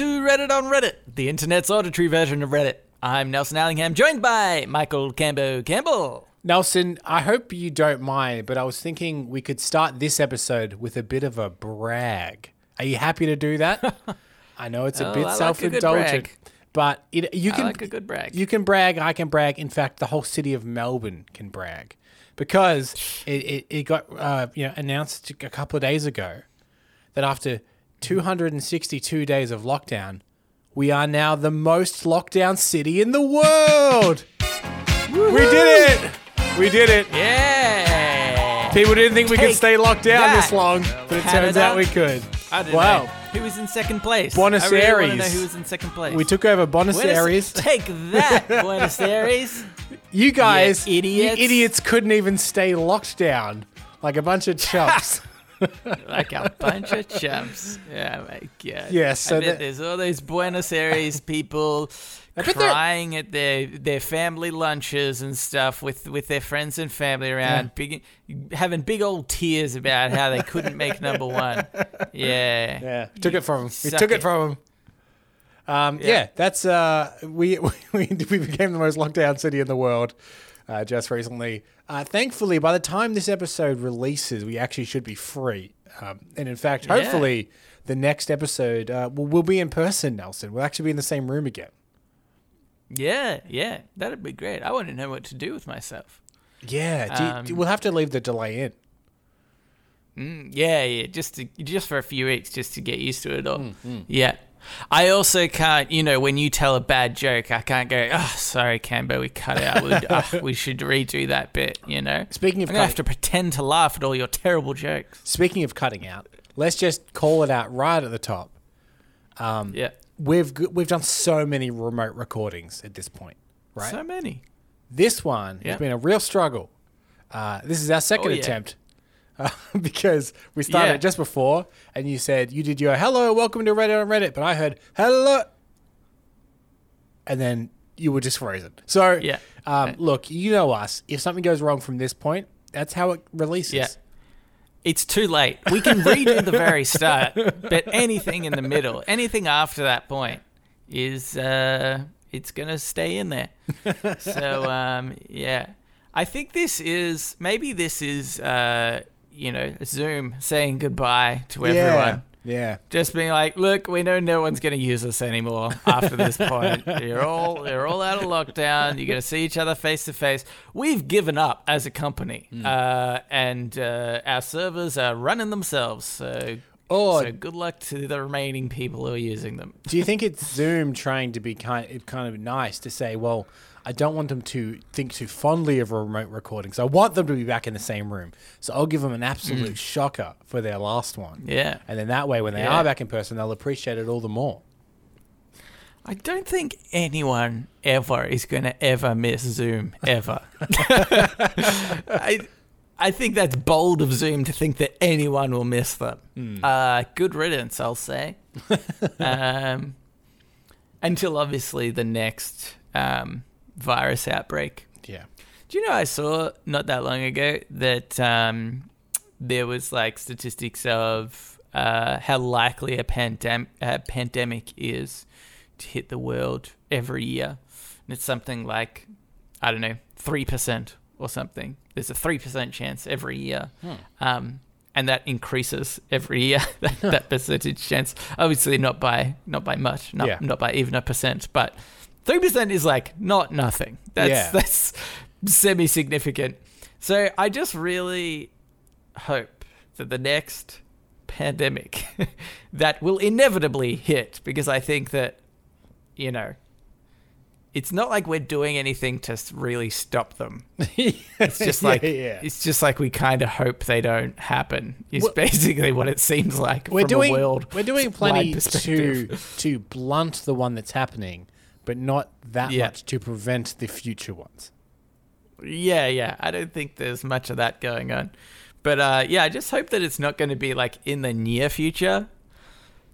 to Reddit on Reddit, the internet's auditory version of Reddit. I'm Nelson Allingham, joined by Michael Cambo Campbell. Nelson, I hope you don't mind, but I was thinking we could start this episode with a bit of a brag. Are you happy to do that? I know it's a Oh, bit like self-indulgent, but it, you I can like a good brag. You can brag. I can brag. In fact, the whole city of Melbourne can brag because it, it, it got uh, you know announced a couple of days ago that after 262 days of lockdown, we are now the most lockdown city in the world. we did it. We did it. Yeah. People didn't think we could stay locked down this long, but it turns out we could. Wow. know. Who was in second place? Buenos I really to know Aires. who was in second place. We took over Buenos Buenos- Aires. Take that, Buenos Aires. You guys, Yeah, idiots. you idiots couldn't even stay locked down like a bunch of chumps. like a bunch of chumps. Yeah, my God. Yeah, so I bet that- there's all those Buenos Aires people crying at their their family lunches and stuff with with their friends and family around, big, having big old tears about how they couldn't make number one. Yeah. yeah, took it from him. We took it, it. from him. Um, yeah. Yeah. that's uh, we, we we became the most lockdown city in the world uh, just recently. Uh, thankfully, by the time this episode releases, we actually should be free. Um, and in fact, Yeah. hopefully, the next episode uh, will we'll be in person. Nelson, we'll actually be in the same room again. Yeah, yeah, that'd be great. I want to know what to do with myself. Yeah, do you- Um, do- we'll have to leave the delay in. Mm, yeah, yeah, just to, just for a few weeks, just to get used to it all. Mm, Yeah. I also can't, you know, when you tell a bad joke, I can't go, oh, sorry, Cambo, we cut out. We, ah, we should redo that bit, you know? Speaking of I'm going have cutting- to pretend to laugh at all your terrible jokes. Speaking of cutting out, let's just call it out right at the top. Yeah. We've we've done so many remote recordings at this point, right? So many. this one Yeah. has been a real struggle. Uh, this is our second Oh, yeah. attempt uh, because we started Yeah. just before, and you said you did your hello, welcome to Reddit on Reddit, but I heard hello, and then you were just frozen. So Yeah. um, look, you know us. If something goes wrong from this point, that's how it releases. Yeah. It's too late. We can redo the very start, but anything in the middle, anything after that point is uh it's to stay in there. so um yeah. I think this is maybe this is uh you know, Zoom saying goodbye to everyone. Yeah. Just being like, look, we know no one's going to use us anymore after this point. You're all you're all out of lockdown. You're going to see each other face to face. We've given up as a company, uh, and uh, our servers are running themselves. So, Oh. so good luck to the remaining people who are using them. Do you think it's Zoom trying to be kind kind of nice to say, well, I don't want them to think too fondly of a remote recording, so I want them to be back in the same room. So I'll give them an absolute shocker for their last one. Yeah. And then that way, when they Yeah. are back in person, they'll appreciate it all the more. I don't think anyone ever is going to ever miss Zoom ever. I, I think that's bold of Zoom to think that anyone will miss them. Uh, good riddance, I'll say. um, until obviously the next um, virus outbreak. Yeah. Do you know I saw not that long ago that um, there was like statistics of uh, how likely a pandem- a pandemic is to hit the world every year, and it's something like I don't know three percent or something. There's a three percent chance every year, um, and that increases every year. that, that percentage chance, obviously not by not by much, not Yeah. not by even a percent, but three percent is like not nothing. That's Yeah. that's semi significant. So I just really hope that the next pandemic that will inevitably hit because I think that you know it's not like we're doing anything to really stop them. It's just like yeah. it's just like we kind of hope they don't happen. Is Well- basically what it seems like We're from doing we're doing plenty to to blunt the one that's happening, but not that Yeah. much to prevent the future ones. Yeah, yeah. I don't think there's much of that going on. But uh, yeah, I just hope that it's not going to be like in the near future.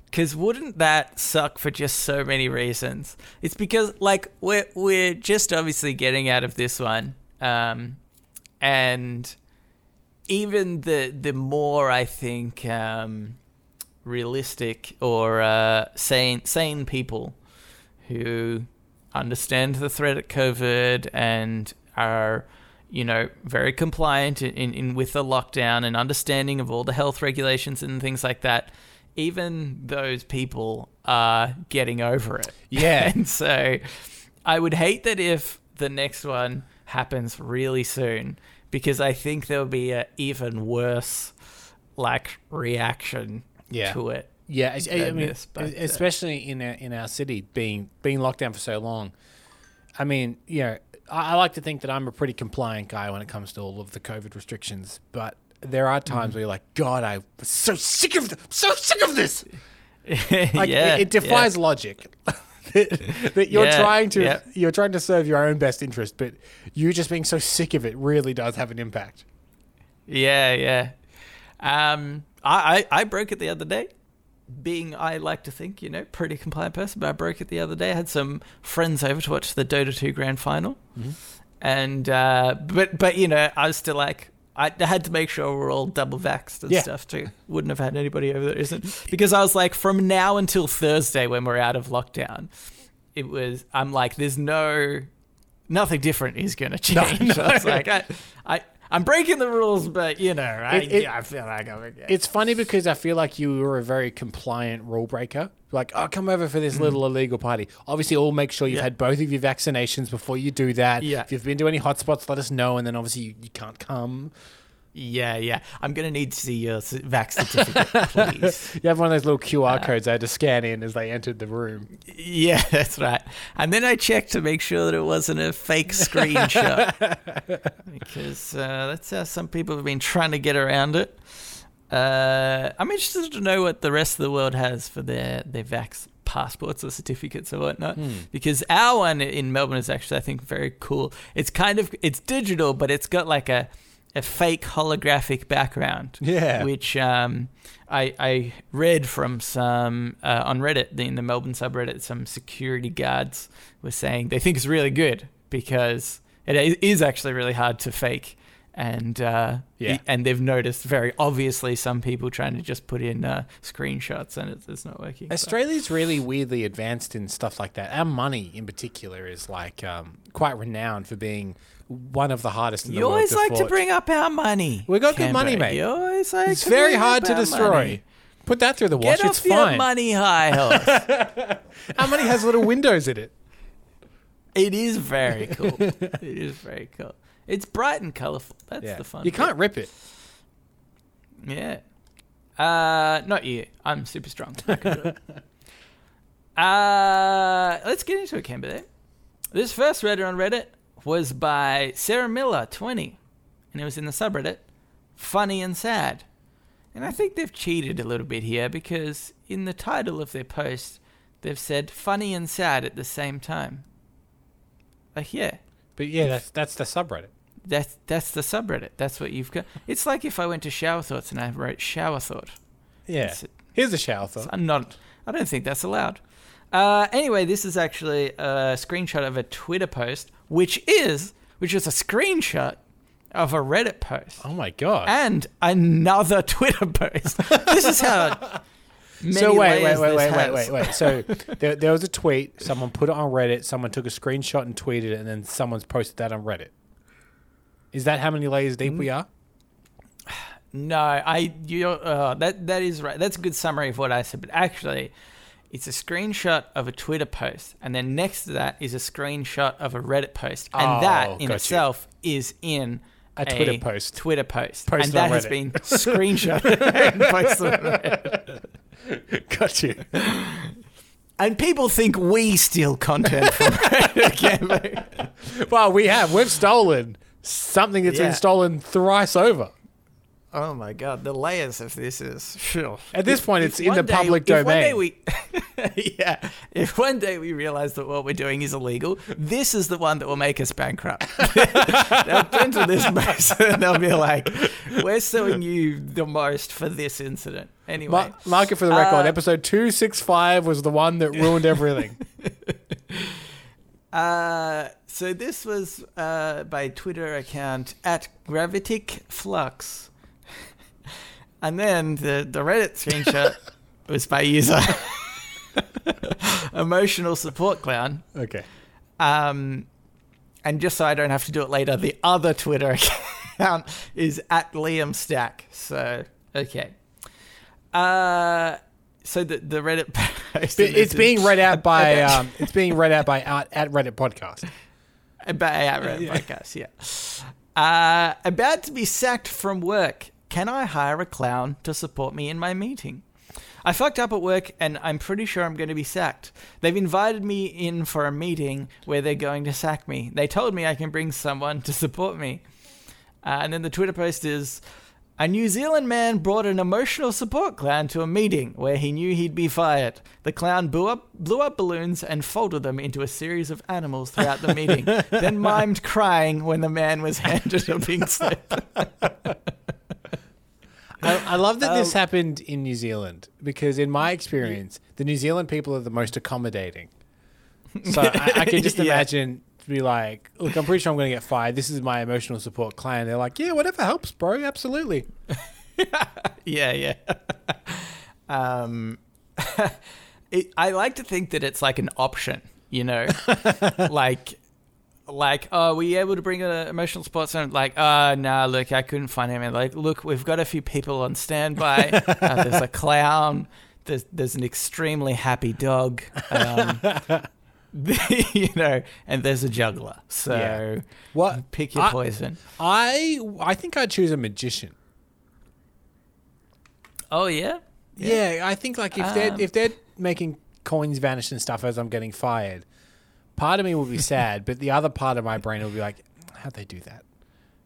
Because wouldn't that suck for just so many reasons? It's because like we're we're just obviously getting out of this one, um, and even the the more I think um, realistic or uh, sane sane people who understand the threat of COVID and are you know very compliant in, in, in with the lockdown and understanding of all the health regulations and things like that. Even those people are getting over it. Yeah. and so I would hate that if the next one happens really soon because I think there'll be an even worse like reaction Yeah. to it. Yeah, I, I mean, this, but, uh, especially in our, in our city being being locked down for so long. I mean, you know, I, I like to think that I'm a pretty compliant guy when it comes to all of the COVID restrictions, but there are times Mm-hmm. where you're like, God, I'm so sick of, th- so sick of this. Like, yeah, it, it defies logic. that, that you're Yeah, trying to yeah. you're trying to serve your own best interest, but you just being so sick of it really does have an impact. Yeah, yeah. Um, I, I I broke it the other day. Being, I like to think, you know, pretty compliant person, but I broke it the other day. I had some friends over to watch the Dota 2 Grand Final, and uh, but but you know, I was still like, I had to make sure we're all double vaxxed and Yeah. stuff too. Wouldn't have had anybody over there, isn't? Because I was like, from now until Thursday when we're out of lockdown, it was. I'm like, there's no, nothing different is going to change. no. I was like, I, I, I'm breaking the rules, but you know, I, It- it- I feel like I'm. Okay. It's funny because I feel like you were a very compliant rule breaker. Like, oh, come over for this little illegal party. Obviously, all make sure you've Mm. Yeah. had both of your vaccinations before you do that. Yeah. If you've been to any hotspots, let us know. And then obviously you, you can't come. Yeah, yeah. I'm gonna need to see your vax certificate, please. You have one of those little QR Uh, codes I had to scan in as they entered the room. Yeah, that's right. And then I checked to make sure that it wasn't a fake screenshot because uh, that's how some people have been trying to get around it. Uh, I'm interested to know what the rest of the world has for their their vax passports or certificates or whatnot because our one in Melbourne is actually I think very cool. It's kind of it's digital, but it's got like a a fake holographic background. Yeah. which um, I I read from some uh, on Reddit in the Melbourne subreddit. Some security guards were saying they think it's really good because it is actually really hard to fake, and uh, Yeah. and they've noticed very obviously some people trying to just put in uh, screenshots and it's, it's not working. Australia's really weirdly advanced in stuff like that. Our money, in particular, is like um, quite renowned for being one of the hardest in the You world. You always to like to bring up our money. We got good money, mate. You always like It's very hard to destroy. money. Put that through the wash. Get it's off your fine. money high horse. Our money has little windows in it. It is very cool. it is very cool. It's bright and colourful. That's Yeah. the fun. You bit. can't rip it. Yeah. Uh, not you. I'm super strong. I can do it. uh, let's get into it, Kimberly. This first Reddit on Reddit was by Sarah Miller, 20, and it was in the subreddit Funny and Sad. And I think they've cheated a little bit here because in the title of their post, they've said funny and sad at the same time. Like, yeah, But yeah, that's that's the subreddit. that's that's the subreddit. That's what you've got. It's like if I went to Shower Thoughts and I wrote Shower Thought. Yeah. It's- Here's a shower thought. I'm not. I don't think that's allowed. Uh, anyway, this is actually a screenshot of a Twitter post, which is which is a screenshot of a Reddit post Oh my god. and another Twitter post. this is how. Many so wait, wait, wait, wait, wait, wait, wait. So there, there was a tweet. Someone put it on Reddit. Someone took a screenshot and tweeted it, and then someone's posted that on Reddit. Is that how many layers deep Mm. we are? No, I you uh, that that is right. That's a good summary of what I said. But actually, it's a screenshot of a Twitter post, and then next to that is a screenshot of a Reddit post, and Oh, that in got you. itself is in A Twitter post. Twitter post, Posted and that has been screenshot and posted. Got you. And people think we steal content from Reddit. well, we have. We've stolen something that's Yeah. been stolen thrice over. Oh my god, the layers of this is. Phew. At this point, it's in the day- public if One day domain. we, yeah. If one day we realize that what we're doing is illegal, this is the one that will make us bankrupt. they'll turn to this person and they'll be like, "We're suing you the most for this incident." Anyway, Ma- mark it for the record. Uh, Episode two six five was the one that ruined everything. uh, so this was uh, by Twitter account at Gravitic Flux. And then the, the Reddit screenshot was by user emotional support clown. Okay. Um, and just so I don't have to do it later, the other Twitter account is at Liam Stack. So okay. Uh, so the the Reddit post. It's being read out by um, it's being read out by out at Reddit podcast. About yeah, Reddit podcast, yeah. Uh, about to be sacked from work. Can I hire a clown to support me in my meeting? I fucked up at work and I'm pretty sure I'm going to be sacked. They've invited me in for a meeting where they're going to sack me. They told me I can bring someone to support me. Uh, and then the Twitter post is A New Zealand man brought an emotional support clown to a meeting where he knew he'd be fired. The clown blew up, blew up balloons and folded them into a series of animals throughout the meeting, then mimed crying when the man was handed a pink slip. I, I love that this Um, happened in New Zealand because, in my experience, the New Zealand people are the most accommodating. So I, I can just Yeah. imagine to be like, "Look, I'm pretty sure I'm going to get fired. This is my emotional support clan." They're like, "Yeah, whatever helps, bro. Absolutely." yeah, yeah. um, it, I like to think that it's like an option, you know, like, like, oh, were you able to bring an emotional support center? Like, uh, nah, look, I couldn't find him. And like, look, we've got a few people on standby. uh, there's a clown. There's there's an extremely happy dog. Um, you know, and there's a juggler. So Yeah. What pick your I- poison. I I think I'd choose a magician. Oh yeah. Yeah, I think like if they're Um, if they're making coins vanish and stuff as I'm getting fired, part of me will be sad, but the other part of my brain will be like, how'd they do that?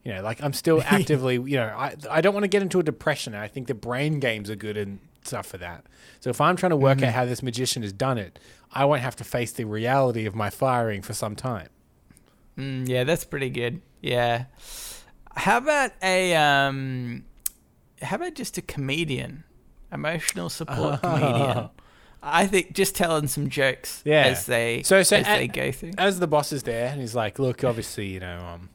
You know, like I'm still actively, you know, I I don't want to get into a depression. And I think the brain games are good and stuff for that. So if I'm trying to work Mm-hmm. out how this magician has done it, I won't have to face the reality of my firing for some time. Mm, yeah, that's pretty good. Yeah. How about a um how about just a comedian? Emotional support comedian. I think just telling some jokes Yeah. as they So- so as at- they go through. As the boss is there, and he's like, "Look, obviously, you know, um,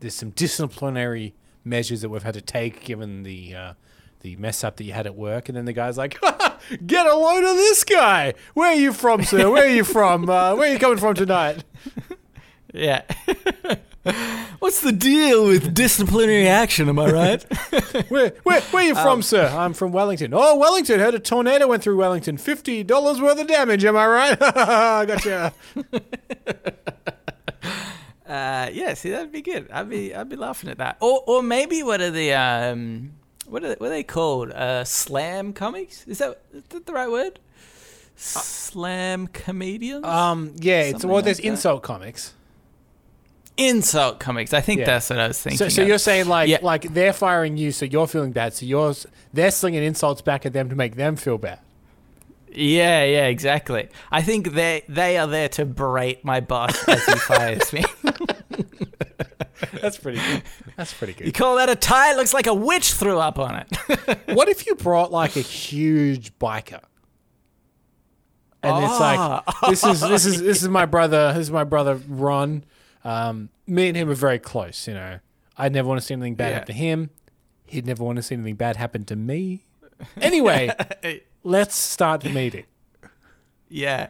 there's some disciplinary measures that we've had to take given the uh, the mess up that you had at work." And then the guy's like, "Get a load of this guy! Where are you from, sir? Where are you from? Uh, where are you coming from tonight?" Yeah. What's the deal with disciplinary action, am I right? Where where where are you from, sir? I'm from Wellington. Oh, Wellington! Heard a tornado went through Wellington. Fifty dollars worth of damage. Am I right? I gotcha. Uh, yeah, see, that'd be good. I'd be, I'd be laughing at that. Or, or maybe what are the, um, what are, they, what are they called? Uh, slam comics? Is that, is that the right word? Slam comedians? Um, yeah. It's well, like there's that. insult comics. Insult comics. I think Yeah. that's what I was thinking. So, so you're saying like Yeah. like they're firing you, so you're feeling bad. So you're they're slinging insults back at them to make them feel bad. Yeah, yeah, exactly. I think they they are there to berate my boss as he fires me. That's pretty good. That's pretty good. You call that a tie? It looks like a witch threw up on it. what if you brought like a huge biker? And it's like Ah. this is this is this is my brother. This is my brother Ron. Um, me and him are very close. You know, I'd never want to see anything bad Yeah. happen to him. He'd never want to see anything bad happen to me. Anyway, let's start the meeting. yeah.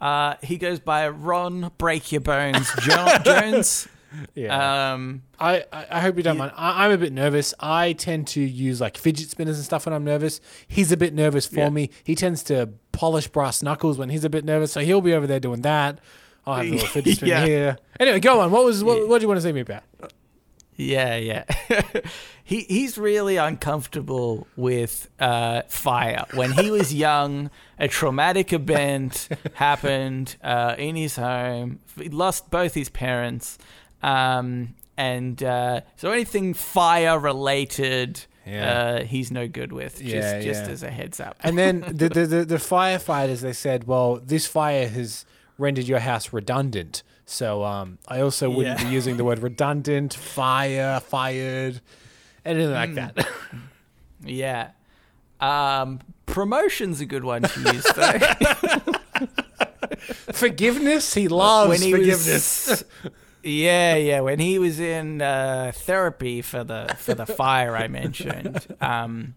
Uh, he goes by Ron Break Your Bones jo- Jones. Yeah. Um, I, I I hope you don't mind. I, I'm a bit nervous. I tend to use like fidget spinners and stuff when I'm nervous. He's a bit nervous for Yeah. me. He tends to polish brass knuckles when he's a bit nervous, so he'll be over there doing that. I'll have a little fidget spinner Yeah. here. Anyway, go on. What was what, what do you want to see me about? Yeah, yeah. he he's really uncomfortable with uh, fire. When he was young, a traumatic event happened uh, in his home. He lost both his parents, um, and uh, so anything fire related, Yeah. uh, he's no good with. Just Yeah, just yeah. as a heads up. And then the, the the the firefighters they said, well, this fire has rendered your house redundant. So um, I also wouldn't Yeah. be using the word redundant, fire, fired, anything like Mm. that. yeah. Um, promotion's a good one to use though. forgiveness. He loves when he forgiveness. was yeah yeah when he was in uh, therapy for the for the fire I mentioned um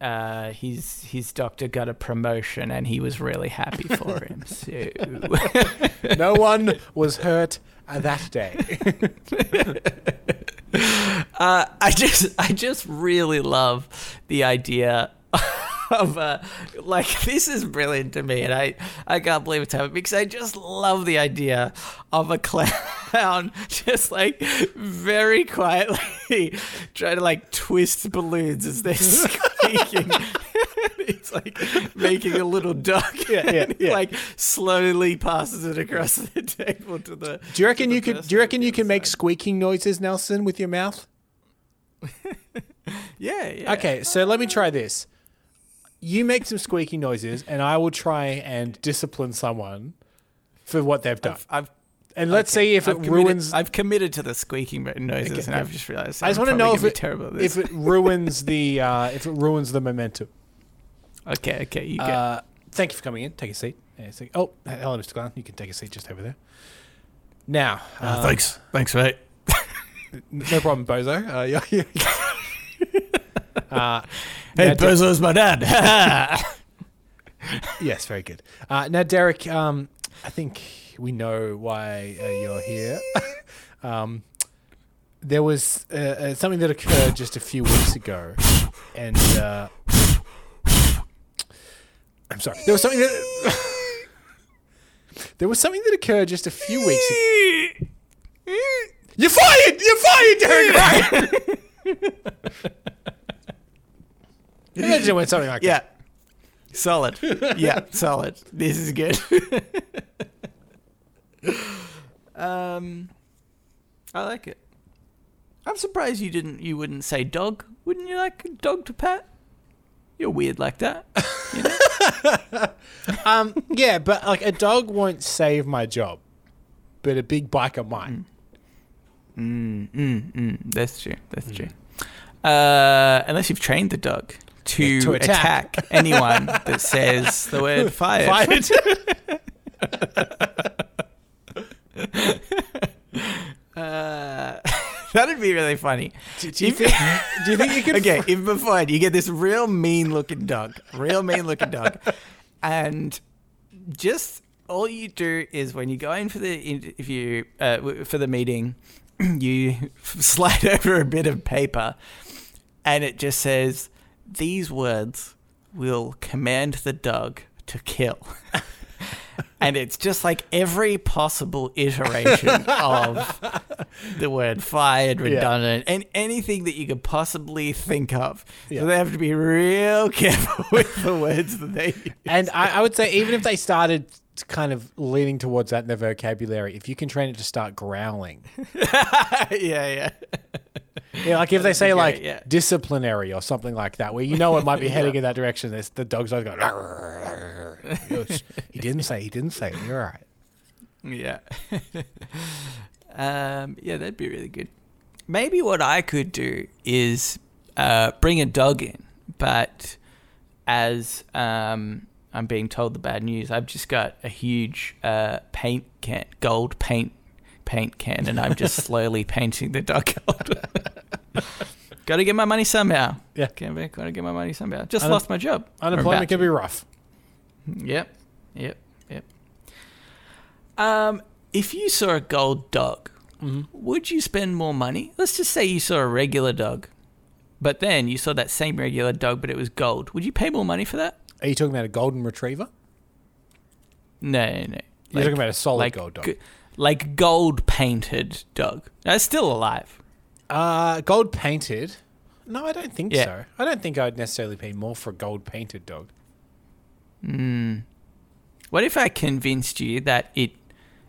uh, his his doctor got a promotion and he was really happy for him. So no one was hurt uh, that day. uh, I just I just really love the idea of uh, like this is brilliant to me, and I I can't believe it's happening because I just love the idea of a clown just like very quietly trying to like twist balloons as they're squeaking. It's like making a little duck. Yeah, yeah, yeah. Like slowly passes it across the table to the. Do you reckon you could? Do you reckon you can make squeaking noises, Nelson, with your mouth? Yeah, yeah. Okay, so let me try this. You make some squeaking noises, and I will try and discipline someone for what they've done. I've And let's okay, see if I've it ruins. I've committed to the squeaking noises, Okay, and. I've just realized. I just I'm want to know if gonna it terrible if it ruins the uh, if it ruins the momentum. okay, okay, you get. Uh, thank you for coming in. Take a seat. Yeah, like- oh, hello, Mr. Glenn. You can take a seat just over there. Now, uh, thanks, thanks, mate. no problem, Bozo. Uh, yeah, yeah. Uh, Hey, now, De- Bozo's my dad. yes, very good. Uh, now, Derek, um, I think we know why uh, you're here. um, there was uh, uh, something that occurred just a few weeks ago, and uh, I'm sorry. There was something that there was something that occurred just a few weeks. ago. You're fired! You're fired, Derek! Imagine when something like yeah, solid. Yeah, solid. This is good. um, I like it. I'm surprised you didn't. You wouldn't say dog. Wouldn't you like a dog to pet? You're weird like that. that. Um, yeah, but like a dog won't save my job, but a big biker might. Mm, mm, mm. That's true. That's true. Uh, unless you've trained the dog to, to attack. attack. anyone that says the word fired. Fired. Uh, that'd be really funny. do, do you think? Do you think you could? okay, if before you get this real mean looking dog, real mean looking dog, and just all you do is when you go in for the interview uh, for the meeting, you slide over a bit of paper, and it just says these words will command the dog to kill. And it's just like every possible iteration of the word fired, redundant, and anything that you could possibly think of. Yeah. So they have to be real careful with the words that they use. And I, I would say even if they started kind of leaning towards that in their vocabulary, if you can train it to start growling, yeah, yeah. yeah, like if they say like great, yeah. disciplinary or something like that, where you know it might be heading in that direction, this the dog's always going. He didn't say. He didn't say. You're right. Yeah. um, yeah, that'd be really good. Maybe what I could do is uh, bring a dog in, but as um, I'm being told the bad news, I've just got a huge uh, paint can, gold paint paint can, and I'm just slowly painting the dog gold. got to get my money somehow. Yeah. Can't got to get my money somehow. Just Unem- lost my job. Unemployment can be rough. Yep, yep, yep. Um, if you saw a gold dog, Mm-hmm. would you spend more money? Let's just say you saw a regular dog, but then you saw that same regular dog, but it was gold. Would you pay more money for that? Are you talking about a golden retriever? No, no. no. You're talking about a solid like gold dog. g- like gold painted dog. That's still alive. Uh, gold painted? No, I don't think Yeah. so. I don't think I'd necessarily pay more for a gold painted dog. Hmm. What if I convinced you that it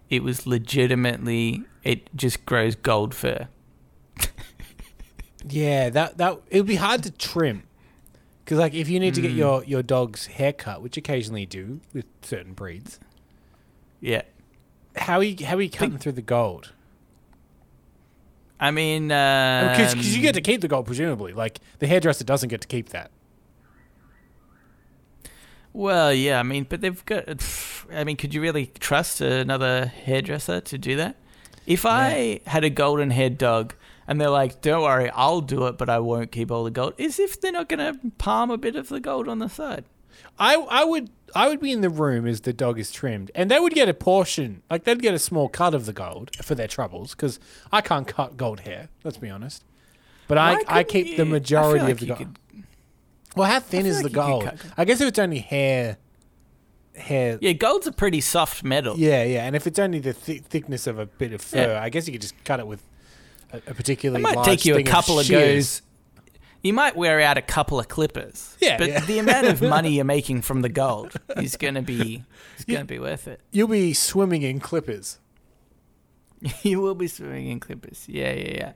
it was legitimately it just grows gold fur? Yeah, that that it would be hard to trim. Because like if you need to get Mm. your your dog's hair cut, which occasionally you do with certain breeds, Yeah. how are you how are you cutting through the gold? I mean, because Because you get to keep the gold presumably. Like the hairdresser doesn't get to keep that. Well, yeah, I mean, but they've got. I mean, could you really trust another hairdresser to do that? If I had a golden haired dog and they're like, "Don't worry, I'll do it, but I won't keep all the gold." Is if they're not going to palm a bit of the gold on the side. I I would I would be in the room as the dog is trimmed, and they would get a portion, like they'd get a small cut of the gold for their troubles, because I can't cut gold hair. Let's be honest. But I, Why I keep you- the majority like of the gold. could- Well, how thin is like the gold? I guess if it's only hair, hair. Yeah, gold's a pretty soft metal. yeah, yeah, and if it's only the thi- thickness of a bit of fur, Yeah. I guess you could just cut it with a, a It might large take you a couple of shears. goes. You might wear out a couple of clippers. Yeah, but yeah. the amount of money you're making from the gold is going to be is going to be worth it. You'll be swimming in clippers. you will be swimming in clippers. Yeah, yeah,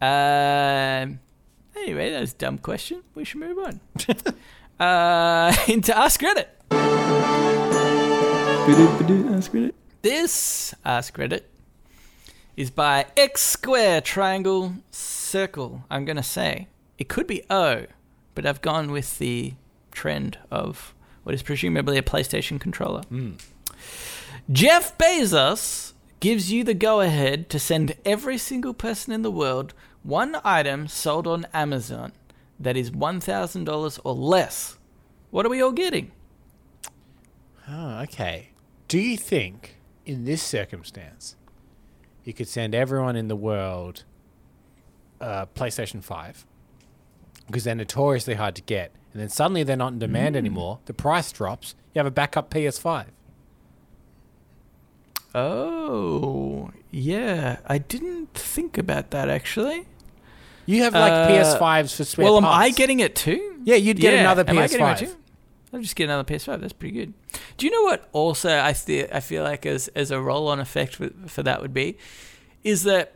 yeah. Um. Anyway, that was a dumb question. We should move on. uh, into Ask Reddit. Ask Reddit. This Ask Reddit is by X Square Triangle Circle. I'm going to say it could be O, but I've gone with the trend of what is presumably a PlayStation controller. Hmm. Jeff Bezos gives you the go ahead to send every single person in the world one item sold on Amazon that is $1,000 or less. What are we all getting? Oh, okay. Do you think in this circumstance you could send everyone in the world uh, PlayStation 5? Because they're notoriously hard to get. And then suddenly they're not in demand anymore. The price drops. You have a backup PS5. Oh, yeah. I didn't think about that actually. You have like Uh, PS5s for spare well, am parts. I getting it too? Yeah, you'd get another am I getting it PS5. I'll just get another PS5. That's pretty good. Do you know what? Also, I feel I feel like as as a roll on effect for, for that would be, is that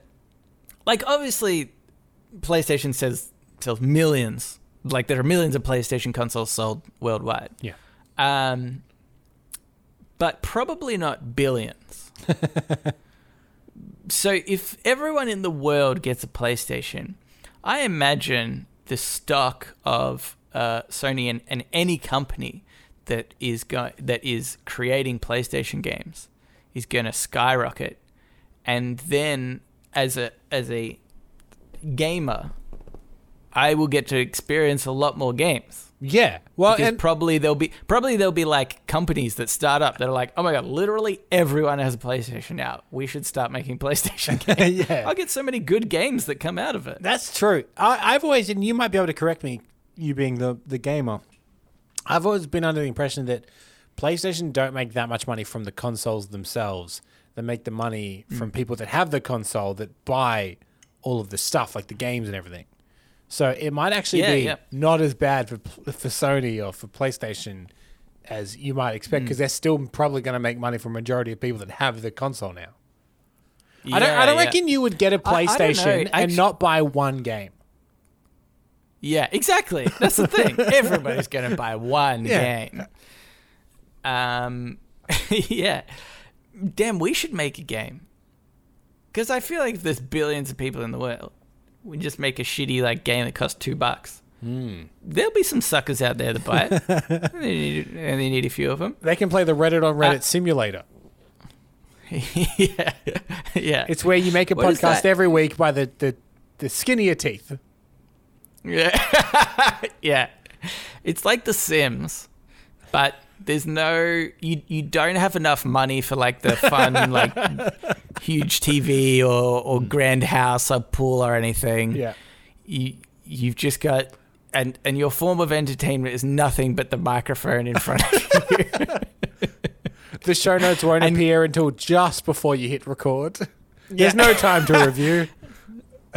like obviously, PlayStation says sells millions. Like there are millions of PlayStation consoles sold worldwide. Yeah. Um, but probably not billions. so if everyone in the world gets a PlayStation, I imagine the stock of uh, Sony and, and any company that is go- that is creating PlayStation games is going to skyrocket, and then as a as a gamer, I will get to experience a lot more games. Yeah. Well, Because and probably there'll be probably there'll be like companies that start up that are like, oh my god, literally everyone has a PlayStation now. We should start making PlayStation games. yeah. I'll get so many good games that come out of it. That's true. I, I've always, and you might be able to correct me, you being the, the gamer. I've always been under the impression that PlayStation don't make that much money from the consoles themselves. They make the money Mm. from people that have the console that buy all of the stuff, like the games and everything. So it might actually Yeah, be yeah. not as bad for for Sony or for PlayStation as you might expect, Mm. because they're still probably going to make money from majority of people that have the console now. I don't. I don't reckon you would get a I- I don't know. PlayStation and Actu- not buy one game. Yeah, exactly. That's the thing. Everybody's going to buy one Yeah. game. Um, yeah. Damn, we should make a game. Because I feel like if there's billions of people in the world, we just make a shitty like game that costs two bucks. Hmm. There'll be some suckers out there that buy it. they, need, and they need a few of them. They can play the Reddit on Reddit Uh, simulator. yeah, yeah, It's where you make a What podcast every week by the, the, the skinnier teeth. Yeah, yeah. It's like The Sims, but there's no you. You don't have enough money for like the fun like huge TV or or mm. grand house or pool or anything. Yeah. You you've just got. And, and your form of entertainment is nothing but the microphone in front of you. The show notes won't And- appear until just before you hit record. There's no time to review.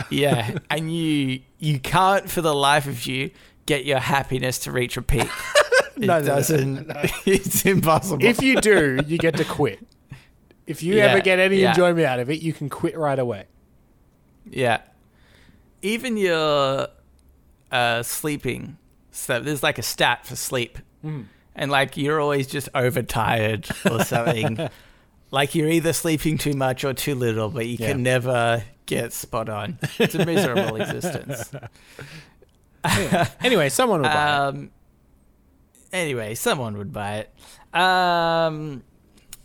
Yeah, and you you can't for the life of you get your happiness to reach a peak. It No, no, no, doesn't. It's impossible. If you do, you get to quit. If you Yeah, ever get any yeah. enjoyment out of it, you can quit right away. Yeah. Even your uh, sleeping stuff, there's like a stat for sleep. And like you're always just overtired or something. like you're either sleeping too much or too little, but you Yeah. can never get spot on. It's a miserable existence. Anyway, someone will buy it. Um, anyway, someone would buy it. Um,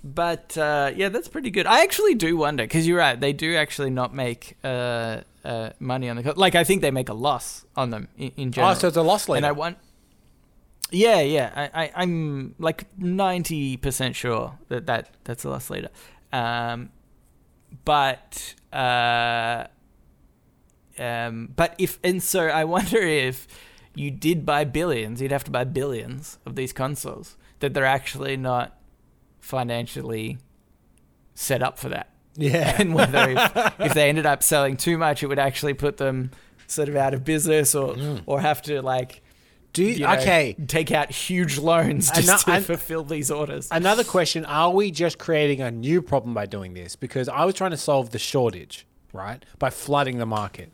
but uh, yeah, that's pretty good. I actually do wonder because you're right; they do actually not make uh, uh, money on the co- like. I think they make a loss on them in, in general. Oh, so it's a loss leader. and I want. Yeah, yeah, I, I, I'm like ninety percent sure that, that that's the loss leader, um, but uh, um, but if and so I wonder if you did buy billions, you'd have to buy billions of these consoles that they're actually not financially set up for that. yeah. And whether if, if they ended up selling too much, it would actually put them sort of out of business or or have to like Do you, you know, okay. take out huge loans just no- to and- fulfill these orders. Another question: Are we just creating a new problem by doing this? Because I was trying to solve the shortage, right, by flooding the market.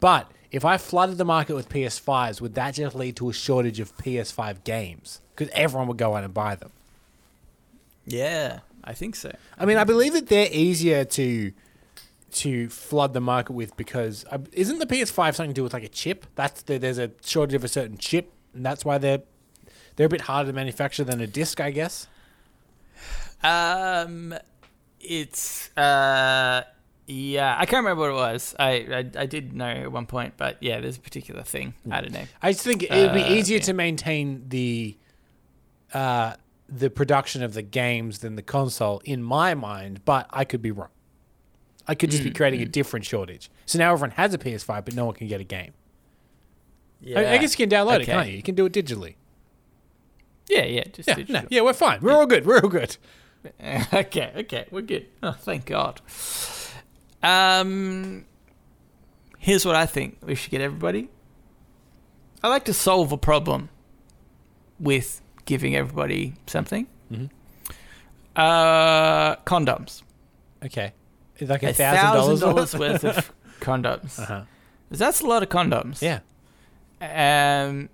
But if I flooded the market with PS5s, would that just lead to a shortage of PS5 games? Because everyone would go out and buy them. yeah, I think so. I mean, I believe that they're easier to to flood the market with because uh, isn't the PS5 something to do with like a chip? That's the, there's a shortage of a certain chip, and that's why they're they're a bit harder to manufacture than a disc, I guess. Um, it's uh, yeah, I can't remember what it was. I I, I did know at one point, but yeah, there's a particular thing. I don't know. I just think it would be Uh, easier to maintain the uh, the production of the games than the console in my mind, but I could be wrong. I could just be Mm, creating a different shortage. So now everyone has a PS5, but no one can get a game. Yeah, I, I guess you can download it, Okay. can't you? You can do it digitally. Yeah, yeah, just Yeah, digital. no, yeah, we're fine. We're all good. We're all good. okay, okay, we're good. Oh, thank God. Um, here's what I think we should get everybody. I like to solve a problem with giving everybody something. Mhm. Uh, condoms. Okay, like A a thousand dollars worth of condoms. Uh-huh. 'Cause That's a lot of condoms. Yeah. Um,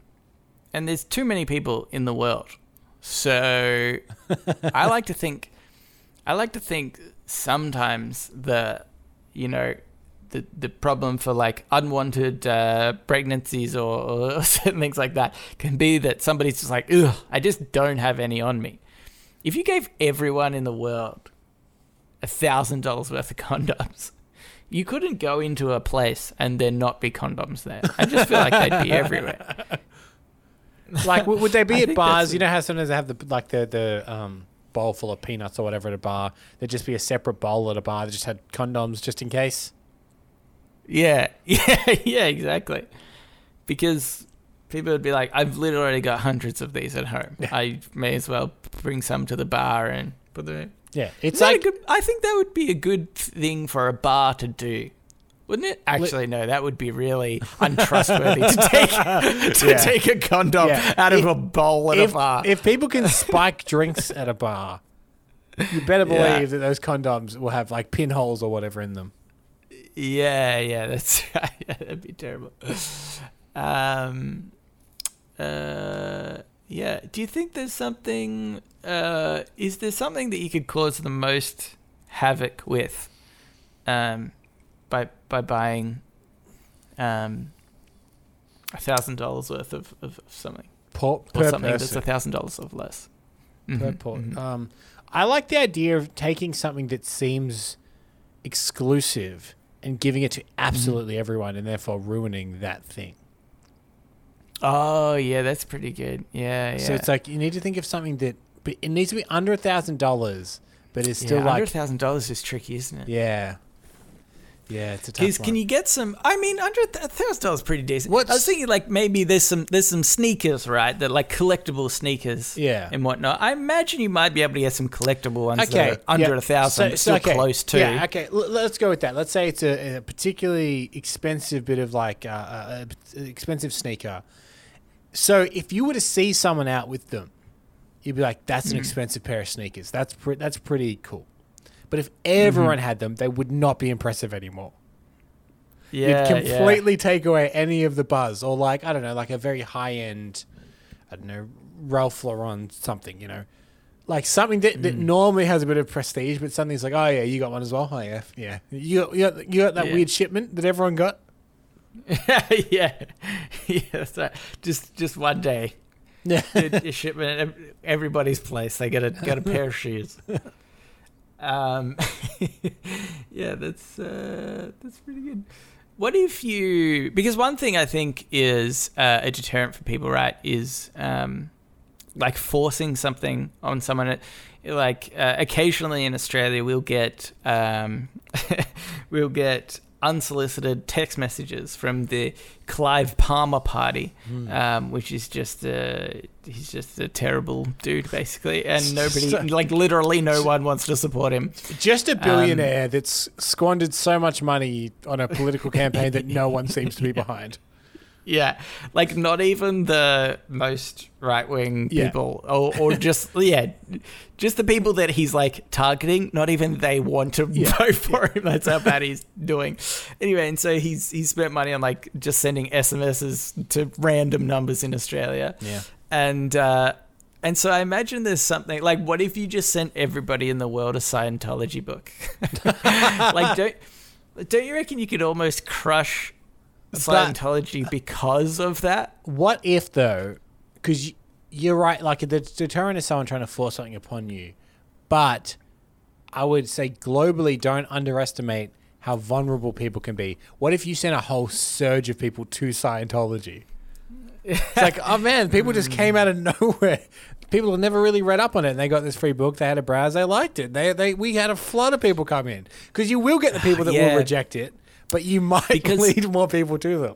and there's too many people in the world. So I like to think, I like to think sometimes the, you know, the the problem for like unwanted uh, pregnancies or, or certain things like that can be that somebody's just like, ugh, I just don't have any on me. If you gave everyone in the world a thousand dollars worth of condoms, you couldn't go into a place and there not be condoms there. I just feel like they'd be everywhere. like, w- would they I be at bars? You know how sometimes they have the like the the um, bowl full of peanuts or whatever at a bar. There'd just be a separate bowl at a bar that just had condoms just in case. Yeah, yeah, yeah, exactly. Because people would be like, I've literally got hundreds of these at home. I may as well bring some to the bar and put them in. Yeah, it's like good, I think that would be a good thing for a bar to do. Wouldn't it? Actually, no. That would be really untrustworthy to take to Yeah. take a condom Yeah. out of If- a bowl at if, a bar. if people can spike drinks at a bar, you better believe Yeah. that those condoms will have like pinholes or whatever in them. Yeah, yeah, that's right. That'd be terrible. Um, uh, yeah. Do you think there's something? Uh, is there something that you could cause the most havoc with, um, by by buying, um, a thousand dollars worth of, of, something Per, or per something that's a thousand dollars of less? per Mhm, per- mhm. Um, I like the idea of taking something that seems exclusive and giving it to absolutely everyone, and therefore ruining that thing. Oh yeah, that's pretty good. Yeah, yeah. So it's like you need to think of something that, but it needs to be under a thousand dollars, but it's still yeah, under a thousand dollars is tricky, isn't it? yeah, yeah, it's a tough Because one. can you get some? I mean, under a thousand dollars, pretty decent. What's- I was thinking like maybe there's some there's some sneakers, right? That like collectible sneakers, Yeah. and whatnot. I imagine you might be able to get some collectible ones Okay, that are under yeah. a thousand, So- so, still okay, close to. Yeah, okay. L- let's go with that. Let's say it's a, a particularly expensive bit of like uh, uh, uh, expensive sneaker. So if you were to see someone out with them, you'd be like, "That's an Hmm. expensive pair of sneakers. That's pre- that's pretty cool." But if everyone Mm-hmm. had them, they would not be impressive anymore. yeah, You'd completely take away any of the buzz, or like I don't know, like a very high end, I don't know, Ralph Lauren something, you know, like something that, Mm. that normally has a bit of prestige, but something's like, oh yeah, you got one as well. Oh yeah, yeah, you got, you got, you got that Yeah. weird shipment that everyone got. yeah, yeah. That's right. Just just one day, Yeah, shipment at everybody's place. They get a got a pair of shoes. Um, yeah, that's uh, that's pretty good. What if you? Because one thing I think is uh, a deterrent for people, right? Is um, like forcing something on someone. Like uh, occasionally in Australia, we'll get um, we'll get unsolicited text messages from the Clive Palmer party, Hmm. um, which is just a he's just a terrible dude basically, and nobody like literally no one wants to support him. Just a Um, billionaire that's squandered so much money on a political campaign that no one seems to be behind. Yeah, like not even the most right wing Yeah. people, or, or just yeah, just the people that he's like targeting. Not even they want to Yeah. vote for him. That's how bad he's doing. Anyway, and so he's he spent money on like just sending SMSs to random numbers in Australia. Yeah. and uh, and so I imagine there's something like, what if you just sent everybody in the world a Scientology book? like, don't don't you reckon you could almost crush Scientology because of that? What if though? Because you're right. Like the deterrent is someone trying to force something upon you, but I would say globally, don't underestimate how vulnerable people can be. What if you sent a whole surge of people to Scientology? It's like, oh man, people just came out of nowhere. People have never really read up on it, and they got this free book. They had a browse. They liked it. They, they, we had a flood of people come in because you will get the people that Yeah. will reject it, but you might Because- lead more people to them.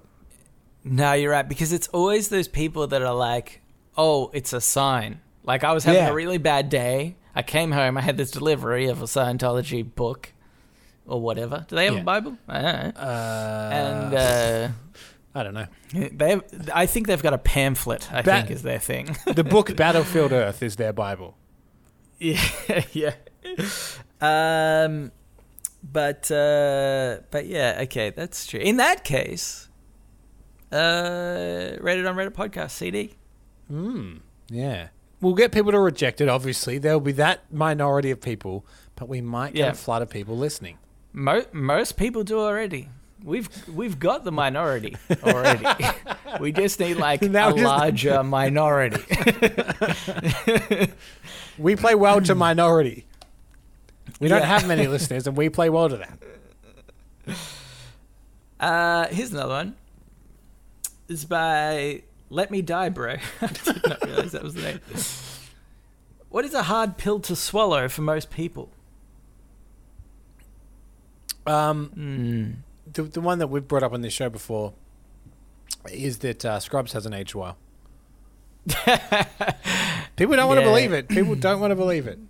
No, you're right because it's always those people that are like, "Oh, it's a sign." Like I was having Yeah. a really bad day. I came home. I had this delivery of a Scientology book or whatever. Do they have Yeah. a Bible? I don't know. Uh, and uh, I don't know. they, have, I think they've got a pamphlet. I That- think is their thing. The book Battlefield Earth is their Bible. Yeah, yeah. Um, but uh, but yeah, okay, that's true. In that case, uh, Reddit on Reddit podcast CD. Hmm. Yeah. We'll get people to reject it, obviously. There'll be that minority of people, but we might get Yeah. a flood of people listening. Mo- most people do already. We've we've got the minority already. we just need like Now a just- larger minority. We play well to minority. We don't Yeah. have many listeners, and we play well to that. Uh, here's another one. It's by Let Me Die, Bro. I did not realize that was the name. What is a hard pill to swallow for most people? Um, Hmm. the, the one that we've brought up on this show before is that uh, Scrubs hasn't aged well. People don't want to believe it. People don't want to believe it.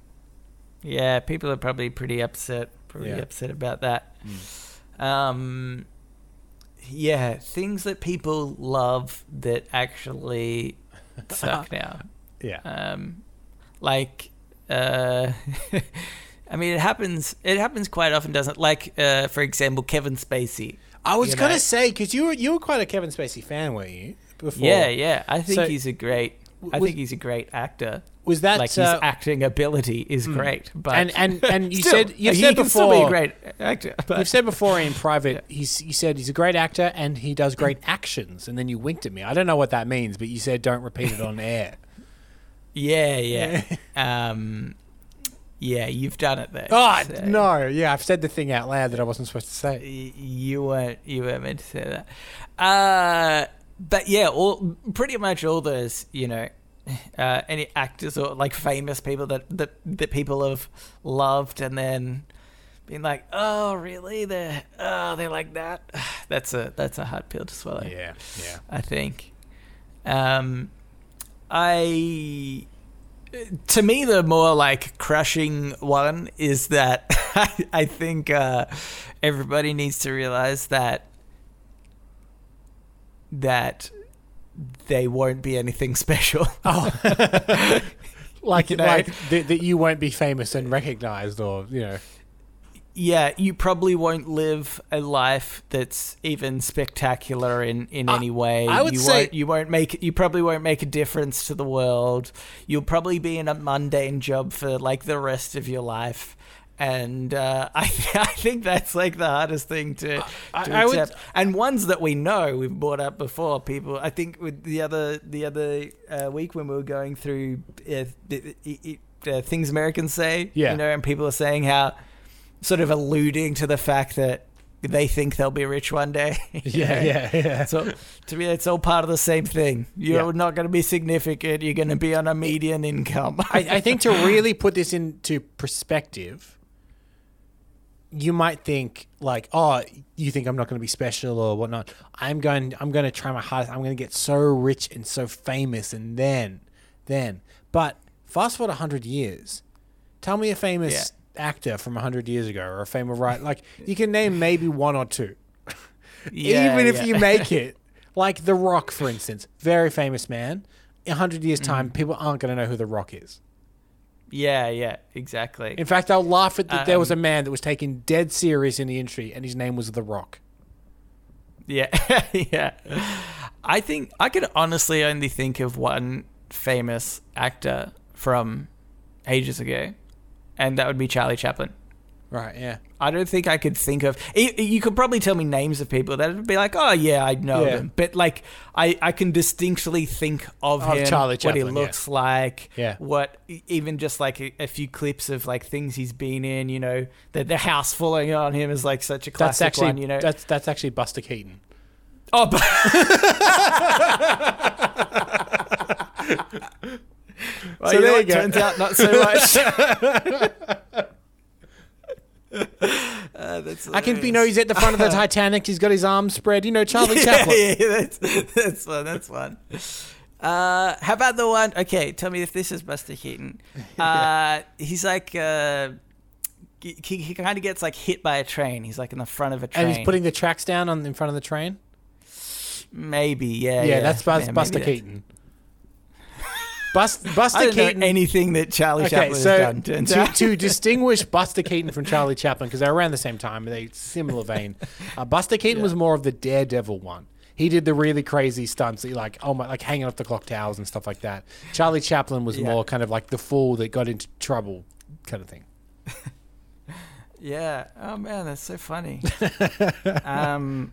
Yeah, people are probably pretty upset. Pretty Yeah. upset about that. Um, yeah, things that people love that actually suck now. Yeah. Um, like, uh, I mean, it happens. It happens quite often, doesn't it? Like, uh, for example, Kevin Spacey. I was gonna know- say because you were you were quite a Kevin Spacey fan, weren't you? Before. Yeah, yeah. I think So- he's a great. I was- think he's a great actor. Was that like his uh, acting ability is great, but and and and you Still, said you he said can before still be a great actor. But You've said before in private, he's you said he's a great actor and he does great actions, and then you winked at me. I don't know what that means, but you said don't repeat it on air. yeah, yeah, um, yeah. You've done it there. Oh So- no, yeah, I've said the thing out loud that I wasn't supposed to say. Y- you weren't you weren't meant to say that. Uh, but yeah, all pretty much all those you know, uh, any actors or like famous people that that that people have loved and then been like, oh really? They're oh they're like that. That's a that's a hard pill to swallow. Yeah, yeah. I think. Um, I to me the more like crushing one is that I, I think uh, everybody needs to realize that that they won't be anything special. Oh, like You know? like that, that you won't be famous and recognized, or you know. yeah, you probably won't live a life that's even spectacular in, in I- any way. I would you say- won't, you won't make you probably won't make a difference to the world. You'll probably be in a mundane job for like the rest of your life. And uh, I, I think that's like the hardest thing to, to I- I would- accept. and ones that we know we've brought up before. People, I think with the other the other uh, week when we were going through uh, uh, things Americans say. Yeah. You know, and people are saying how, sort of alluding to the fact that they think they'll be rich one day. Yeah, yeah, yeah. So to me, it's all part of the same thing. You're Yeah. not going to be significant. You're going to be on a median income. I, I think to really put this into perspective, you might think like, oh, you think I'm not going to be special or whatnot. I'm going, I'm going to try my hardest. I'm going to get so rich and so famous, and then, then. But fast forward hundred years, tell me a famous actor from hundred years ago or a famous writer. Like you can name maybe one or two. Yeah, Even if yeah. you make it, like The Rock, for instance, very famous man. In hundred years' time, Mm. people aren't going to know who The Rock is. Yeah, yeah, exactly. In fact, I'll laugh at that there was a Um, man that was taken dead serious in the industry, and his name was The Rock. Yeah, yeah. I think I could honestly only think of one famous actor from ages ago, and that would be Charlie Chaplin. Right? Yeah. I don't think I could think of. You could probably tell me names of people that would be like, "Oh yeah, I know Yeah. them," but like I, I can distinctly think of, Of him, Charlie what he Chaplin, yeah. looks like, Yeah. what even just like a, a few clips of like things he's been in. You know, the the house falling on him is like such a classic That's actually one. You know, that's that's actually Buster Keaton. oh, but well, So you know there you go. Turns out not so much. Uh, that's I can, you know, he's at the front of the Titanic. He's got his arms spread. You know, Charlie Chaplin. Yeah, yeah, that's that's one. That's one. Uh, how about the one? Okay, tell me if this is Buster Keaton. Uh, he's like, uh, he, he kind of gets like hit by a train. He's like in the front of a train. And he's putting the tracks down on in front of the train. maybe, yeah, Yeah, yeah. that's Yeah, Buster Keaton. Bust, Buster I don't Keaton. know anything that Charlie Okay, Chaplin so has done. To, to distinguish Buster Keaton from Charlie Chaplin, because they're around the same time, they similar vein. Uh, Buster Keaton was more of the daredevil one. He did the really crazy stunts, like oh my, like hanging off the clock towers and stuff like that. Charlie Chaplin was Yeah. more kind of like the fool that got into trouble, kind of thing. Yeah. Oh man, that's so funny. um,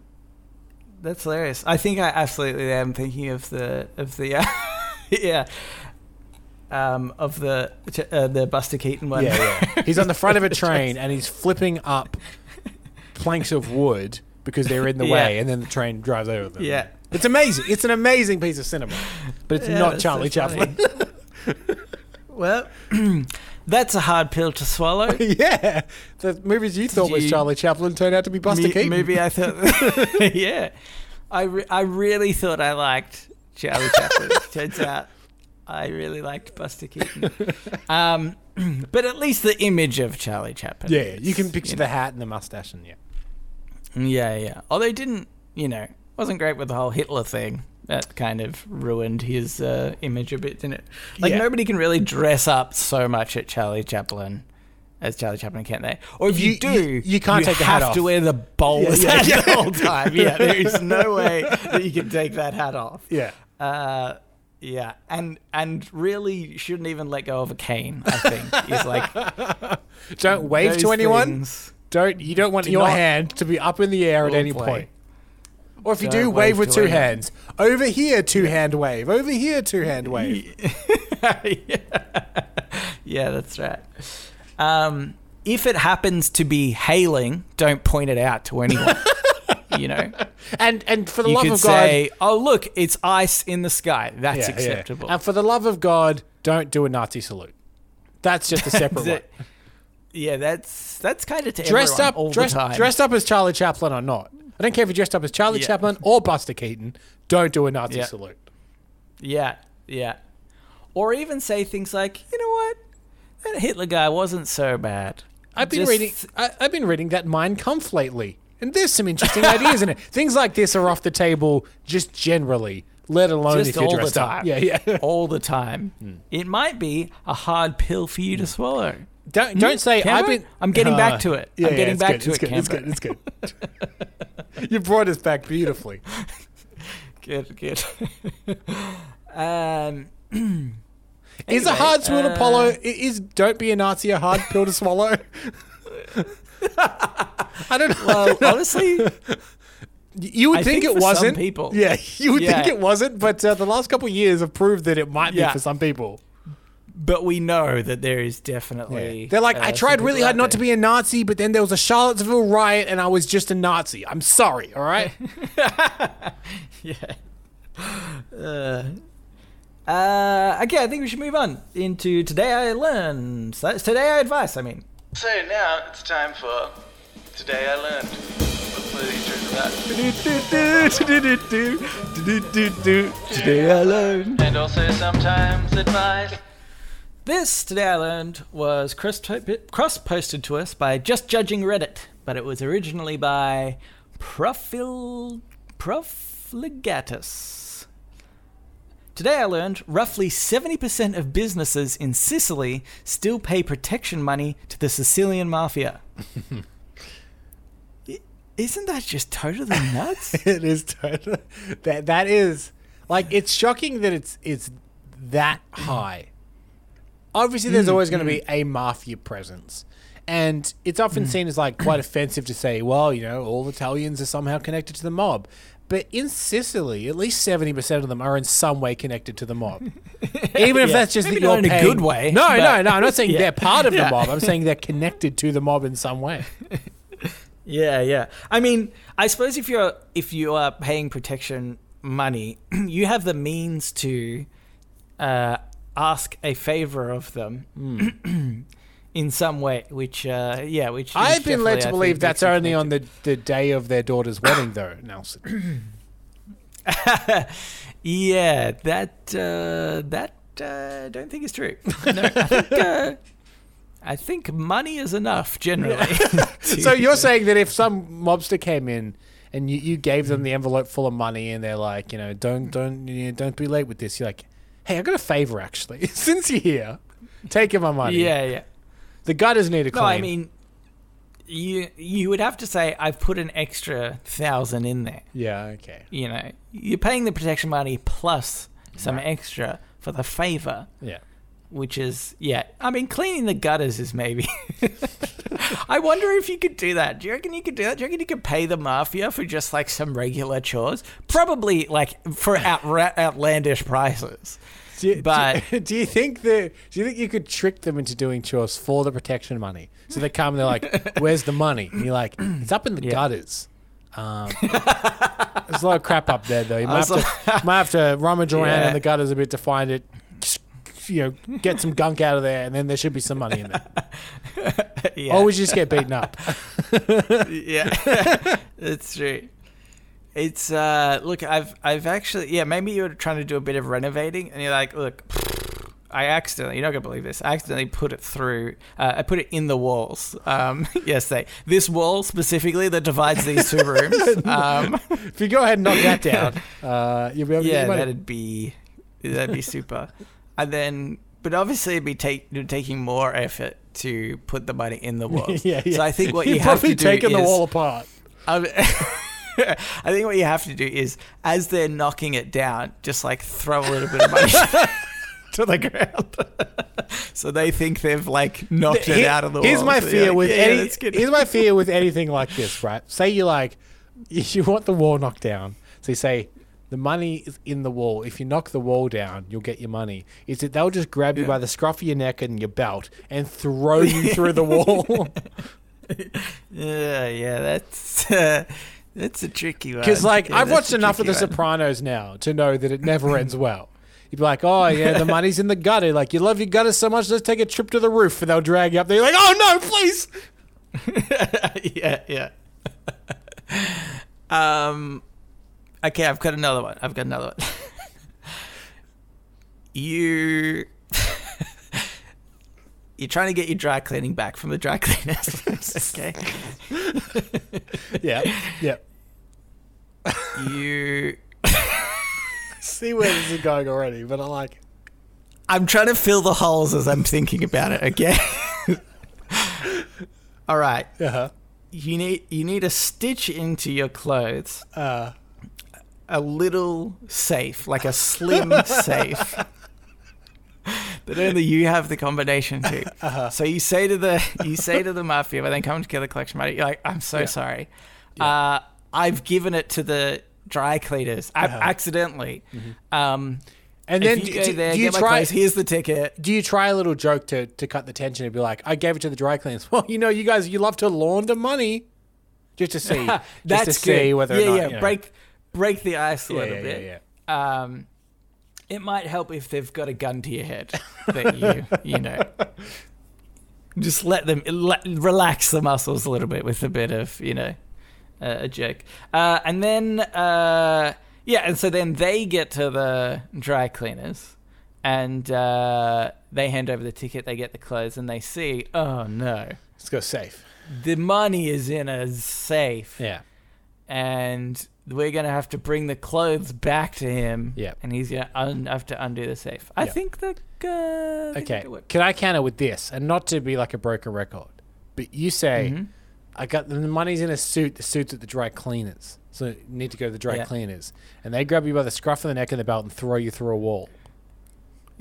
that's hilarious. I think I absolutely am thinking of the of the uh, yeah. Um, of the uh, the Buster Keaton one. Yeah, yeah. He's on the front of a train and he's flipping up planks of wood because they're in the Yeah. way, and then the train drives over them. Yeah. It's amazing. It's an amazing piece of cinema, but it's Yeah, not Charlie so Chaplin. Well, that's a hard pill to swallow. yeah, the movies you thought was Charlie Chaplin turned out to be Buster Me- Keaton. Movie I thought. yeah, I re- I really thought I liked Charlie Chaplin. Turns out I really liked Buster Keaton. Um, but at least the image of Charlie Chaplin. Yeah, you can picture you the hat and the mustache, and yeah. Yeah, yeah. Although he didn't, you know, wasn't great with the whole Hitler thing. That kind of ruined his uh, image a bit, didn't it? Like Yeah. nobody can really dress up so much at Charlie Chaplin. As Charlie Chaplin, can't they? Or if you, You- do, you- you can't take the hat off. You have to wear the bowler's Yeah, yeah, hat yeah. the whole time. Yeah, there is no way that you can take that hat off. Yeah. Uh, yeah, and and really shouldn't even let go of a cane. I think he's like Don't wave to anyone. Don't you don't want Do your hand to be up in the air at any role point. Or if you Don't do, wave wave with two anyone. hands. Over here, two hand wave. Over here, two hand wave. yeah. yeah, that's right. Um, if it happens to be hailing, don't point it out to anyone. you know, And and for the you love could of God, say, "Oh, look, it's ice in the sky." That's Yeah, yeah. acceptable. And for the love of God, don't do a Nazi salute. That's just a separate one. Yeah, that's that's kind of Dressed up, all dressed, the time. dressed up as Charlie Chaplin or not. I don't care if you're dressed up as Charlie Yeah. Chaplin or Buster Keaton. Don't do a Nazi Yeah. salute. Yeah, yeah. Or even say things like, you know what? That Hitler guy wasn't so bad. I've been Just- reading. I, I've been reading that Mein Kampf lately, and there's some interesting ideas in it. Things like this are off the table just generally, let alone Just if you're all the dressed up. time. Yeah, yeah. all the time. Hmm. It might be a hard pill for you to swallow. Don't don't say I've been. I'm getting Uh, back to it. Yeah, I'm getting it's back good, to it's it, good, It's good. It's good. you brought us back beautifully. Good, good. um, is a Anyway, hard pill to uh, i- Is don't be a Nazi a hard pill to swallow? I don't know. well, honestly, You would I think, think it wasn't. people. Yeah, you would think it wasn't, but uh, the last couple years have proved that it might be Yeah. for some people. but we know that there is definitely. They're like, uh, I tried really hard not to be a Nazi, but then there was a Charlottesville riot and I was just a Nazi. I'm sorry, all right? yeah. Uh, uh, okay, I think we should move on into today I learned. Today I advice. I mean. So now it's time for today I learned. Today I learned. And also sometimes advice. This today I learned was cross posted to us by Just Judging Reddit, but it was originally by Profil Profligatus. Today I learned roughly 70% of businesses in Sicily still pay protection money to the Sicilian mafia. Isn't that just totally nuts? it is totally that that is like it's shocking that it's it's that high. Obviously, there's mm, always going to be mm. a mafia presence, and it's often mm. seen as like quite offensive to say, well, you know, all Italians are somehow connected to the mob. But in Sicily, at least seventy percent of them are in some way connected to the mob, even if Yeah. that's just Maybe that you're in a good way, No, no, no. I'm not saying Yeah. they're part of Yeah. the mob. I'm saying they're connected to the mob in some way. Yeah, yeah. I mean, I suppose if you're if you are paying protection money, you have the means to uh, ask a favor of them in some way. Which, uh, yeah, which I've been led to I believe that's only on the, the day of their daughter's wedding, though, Nelson. yeah, that uh, that uh, don't think is true. No, I think. Uh, I think money is enough generally. so you're saying that if some mobster came in and you, you gave them the envelope full of money and they're like, you know, don't don't you know, don't be late with this. You're like, hey, I got a favor actually. Since you're here, taking my money. yeah, yeah. The gutters need a clean. No, I mean, you you would have to say I've put an extra thousand in there. yeah, okay, You know, you're paying the protection money plus some Right. extra for the favor, yeah. which is yeah. I mean, cleaning the gutters is maybe. I wonder if you could do that. Do you reckon you could do that? Do you reckon you could pay the mafia for just like some regular chores? Probably like for outra- outlandish prices. Do you, But- do, do you think that do you think you could trick them into doing chores for the protection money? So they come and they're like, "Where's the money?" And you're like, "It's up in the Yeah. gutters." Um, there's a lot of crap up there, though. You might have, to, might have to rummage around Yeah. in the gutters a bit to find it. You know, get some gunk out of there, and then there should be some money in there. yeah. Or we just get beaten up. yeah, that's true. It's uh, look, I've I've actually yeah, maybe you're trying to do a bit of renovating, and you're like, look, I accidentally, you're not gonna believe this, I accidentally put it through, uh, I put it in the walls. Um, yesterday, this wall specifically that divides these two rooms. Um, If you go ahead and knock that down, uh, you'll be able to yeah, get that'd be that'd be super. and then, but obviously, it'd be take, taking more effort to put the money in the walls. yeah, yeah. So I think what You've you have probably to do taken the is- wall apart. Um, I think what you have to do is, as they're knocking it down, just like throw a little bit of money to the ground, so they think they've like knocked it out of the. Here's wall. my So fear like, with yeah, any. here's my fear with anything like this, right? Say you like, you want the wall knocked down. So you say the money is in the wall. If you knock the wall down, you'll get your money. Is that they'll just grab you Yeah. by the scruff of your neck and your belt and throw you through the wall? yeah, yeah, that's uh, that's a tricky one. Because like Yeah, I've watched enough of The one. Sopranos now to know that it never ends well. You'd be like, oh yeah, the money's in the gutter. Like you love your gutter so much, let's take a trip to the roof, and they'll drag you up there. You're like, oh no, please. yeah, yeah. um, okay, I've got another one. I've got another one. you. You're trying to get your dry cleaning back from the dry cleaners. okay. Yeah, yeah. You. See where this is going already, but I'm like. it. I'm trying to fill the holes as I'm thinking about it. Okay. All right. Uh-huh. You need you need to stitch into your clothes Uh, a little safe, like a slim safe that only you have the combination to. Uh-huh. So you say to the you say to the mafia but then come to the collection money, you're like, "I'm so Yeah. sorry, uh, I've given it to the dry cleaners Uh-huh. accidentally." Mm-hmm. Um, And then you do, go there, do you try? clothes, here's the ticket. Do you try a little joke to, to cut the tension and be like, I gave it to the dry cleaners? Well, you know, you guys, you love to launder money. Just to see. just That's to see whether yeah, or not. yeah. you know. Break break the ice a Yeah, little yeah, bit. yeah, Um, it might help if they've got a gun to your head that you you know. Just let them let, relax the muscles a little bit with a bit of you know uh, a joke, uh, and then uh, yeah, and so then they get to the dry cleaners, and uh, they hand over the ticket. They get the clothes, and they see, oh no, Let's go safe. the money is in a safe Yeah. and we're gonna have to bring the clothes back to him. Yep. and he's gonna un- have to undo the safe. I Yep. think that. Uh, they Okay. can do it. Can I counter with this? And not to be like a broken record, but you say, Mhm. I got the money's in a suit. The suit's at the dry cleaners. So you need to go to the dry Yeah. cleaners. And they grab you by the scruff of the neck and the belt and throw you through a wall.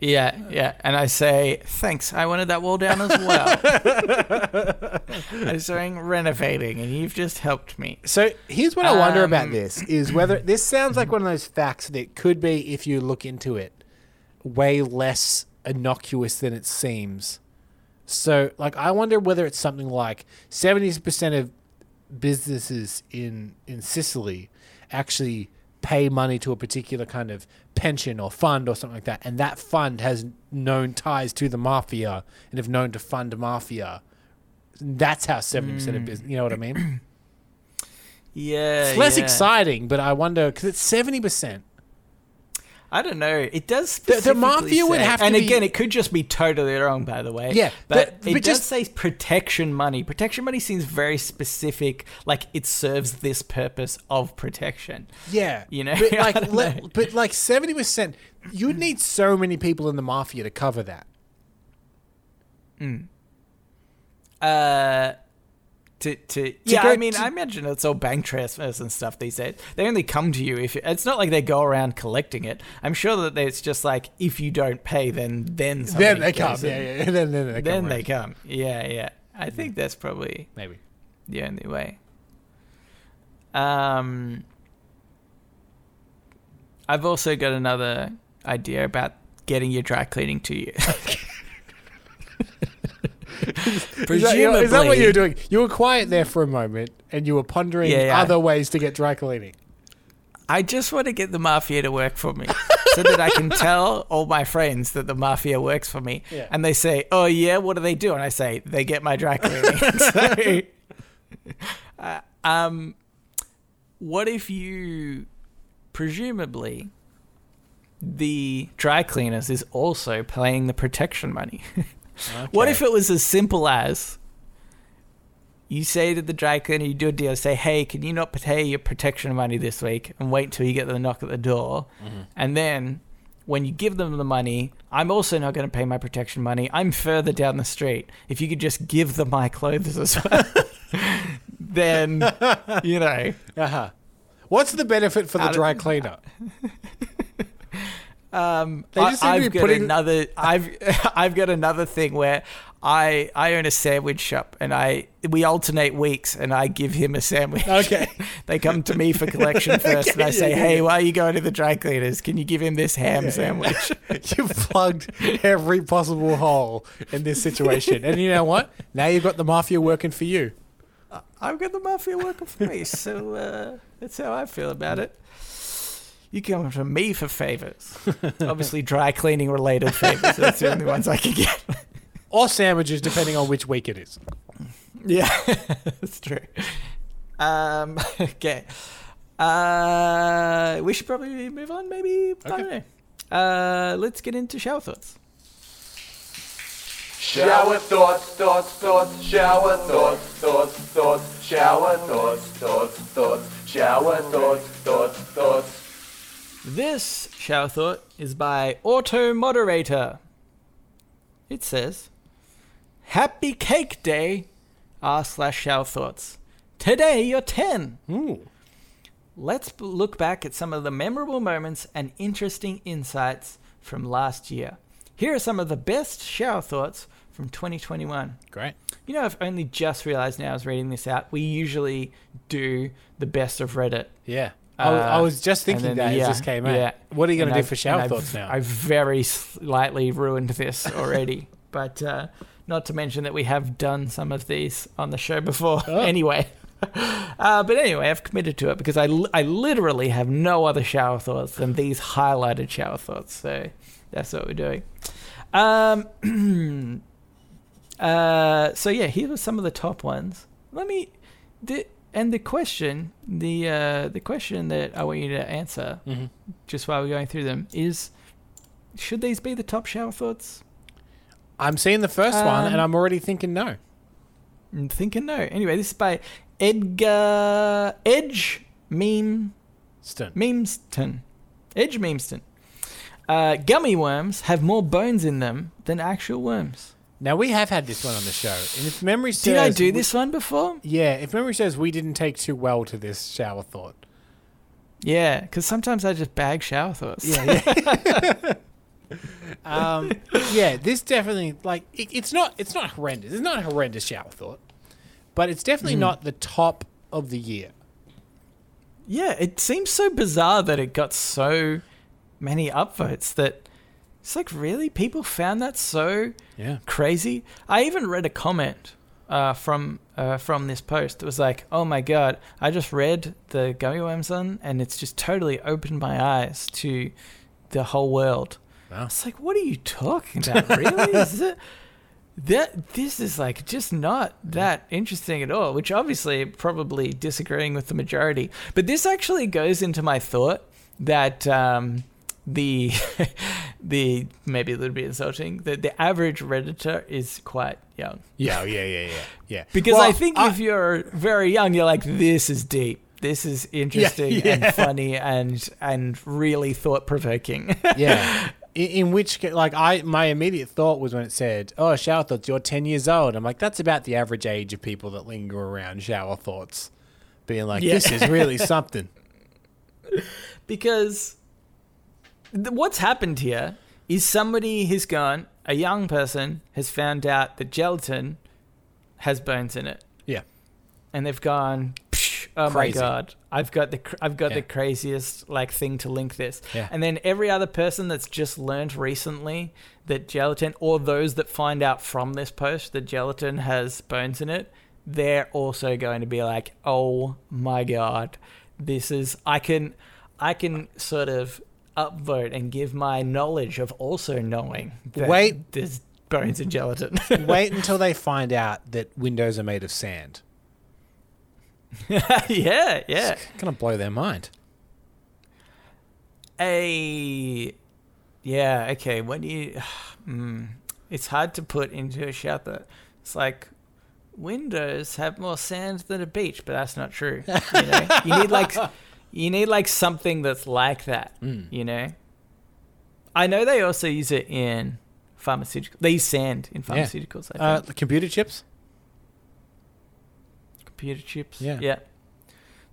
Yeah, yeah, and I say thanks. I wanted that wall down as well. I'm doing renovating, and you've just helped me. So here's what I wonder about Um, this is whether this sounds like one of those facts that could be, if you look into it, way less innocuous than it seems. So, like, I wonder whether it's something like 70% of businesses in, in Sicily actually pay money to a particular kind of pension or fund or something like that. And that fund has known ties to the mafia and have known to fund mafia. That's how 70% of hmm. business, you know what I mean? Yeah, It's less yeah. exciting, but I wonder because it's seventy percent. I don't know. It does. The- the mafia would say- have to and be- again, it could just be totally wrong. By the way, Yeah, but, but- it but does just- say protection money. Protection money seems very specific. Like it serves this purpose of protection. Yeah, You know, but like, le- know. but like seventy percent, you'd need so many people in the mafia to cover that. Hmm. Uh, to to yeah, go I mean, to- I imagine it's all bank transfers and stuff these days. They only come to you if it's not like they go around collecting it. I'm sure that it's just like if you don't pay, then then then they come, goes yeah, yeah. Then, then they Then come. they right. come. Yeah, yeah. I think that's probably maybe. the only way. Um, I've also got another idea about getting your dry cleaning to you. Is that, is that what you were doing? You were quiet there for a moment, and you were pondering Yeah, yeah. other ways to get dry cleaning. I just want to get the mafia to work for me so that I can tell all my friends that the mafia works for me. Yeah. And they say, Oh, yeah, what do they do? And I say, They get my dry cleaning. so, uh, um, what if you, presumably, the dry cleaners is also playing the protection money? What if it was as simple as you say to the dry cleaner, you do a deal, say, hey, can you not pay your protection money this week and wait till you get the knock at the door? And then when you give them the money, I'm also not going to pay my protection money. I'm further down the street. If you could just give them my clothes as well, then, you know. Uh-huh. What's the benefit for the dry cleaner? Um, They just I, have got putting- another. I've I've got another thing where I I own a sandwich shop and I we alternate weeks and I give him a sandwich. Okay. they come to me for collection first and I Okay, say, yeah, yeah, hey, yeah. why are you going to the dry cleaners? Can you give him this ham sandwich? You've plugged every possible hole in this situation, and you know what? Now you've got the mafia working for you. I've got the mafia working for me, so uh, that's how I feel about it. You can come to me for favors. Obviously, dry cleaning related favors. That's the only ones I can get. Or sandwiches, depending on which week it is. Yeah, that's true. Um, okay. Uh, we should probably move on, maybe. I don't know. Uh, let's get into shower thoughts. Shower thoughts, thoughts, thoughts, shower thoughts, thoughts, thoughts, shower thoughts, thoughts, thoughts, shower thoughts, thoughts, thoughts. This shower thought is by Auto Moderator. It says, "Happy Cake Day, r slash shower thoughts. Today you're ten. Ooh. Let's look back at some of the memorable moments and interesting insights from last year. Here are some of the best shower thoughts from 2021. Great. You know, I've only just realized now I was reading this out. We usually do the best of Reddit Yeah. I, was- I Uh, was just thinking that then- as this came out. yeah. What are you going to do for shower thoughts now? I've very slightly ruined this already, but uh, not to mention that we have done some of these on the show before. Oh. Anyway, uh, but anyway, I've committed to it because I, li- I literally have no other shower thoughts than these highlighted shower thoughts. So that's what we're doing. Um, uh, so yeah, here were some of the top ones. Let me. And the question, the uh, the question that I want you to answer Mhm. just while we're going through them is should these be the top shower thoughts? I'm seeing the first one, Um, and I'm already thinking no. I'm thinking no. Anyway, this is by Edgar Edge Meme Stun. Memeston. Edge Memeston. Uh, gummy worms have more bones in them than actual worms. Now we have had this one on the show, and if memory serves, Did I do this one before? Yeah, if memory says we didn't take too well to this shower thought. Yeah, because sometimes I just bag shower thoughts. Yeah, yeah. um, yeah, this definitely like it, it's not it's not horrendous. It's not a horrendous shower thought, but it's definitely Mm. not the top of the year. Yeah, it seems so bizarre that it got so many upvotes that it's like really people found that so Yeah, crazy. I even read a comment uh, from uh, from this post. It was like, "Oh my god, I just read the gummy worms one, and it's just totally opened my eyes to the whole world." Wow. It's like, what are you talking about? Really? is it that this is like just not that interesting at all? Which obviously probably disagreeing with the majority, but this actually goes into my thought that. Um, the the maybe a little bit insulting that the average redditor is quite young yeah, yeah, yeah, yeah, yeah. because Well, I think if you're very young, you're like, this is deep. This is interesting yeah. and funny and and really thought provoking. yeah. In, in which, like, I my immediate thought was when it said, "Oh, shower thoughts, you're ten years old." I'm like, that's about the average age of people that linger around shower thoughts, being like, Yeah. "This is really something." because th- what's happened here is somebody has gone, a young person has found out that gelatin has bones in it, Yeah, and they've gone, "Psh, oh Crazy. my god, I've got the cr- I've got Yeah. the craziest like thing to link this. Yeah. And then every other person that's just learned recently that gelatin, or those that find out from this post that gelatin has bones in it, they're also going to be like, oh my god, this is I can I can sort of upvote and give my knowledge of also knowing that Wait. there's bones and gelatin. wait until they find out that windows are made of sand. yeah, yeah. It's gonna blow their mind. a yeah okay when you mm, it's hard to put into a shelter it's like windows have more sand than a beach but that's not true you know you need like you need like something that's like that you know? I know they also use it in pharmaceuticals they use sand in Yeah. pharmaceuticals i Uh, computer chips. computer chips? Yeah. yeah.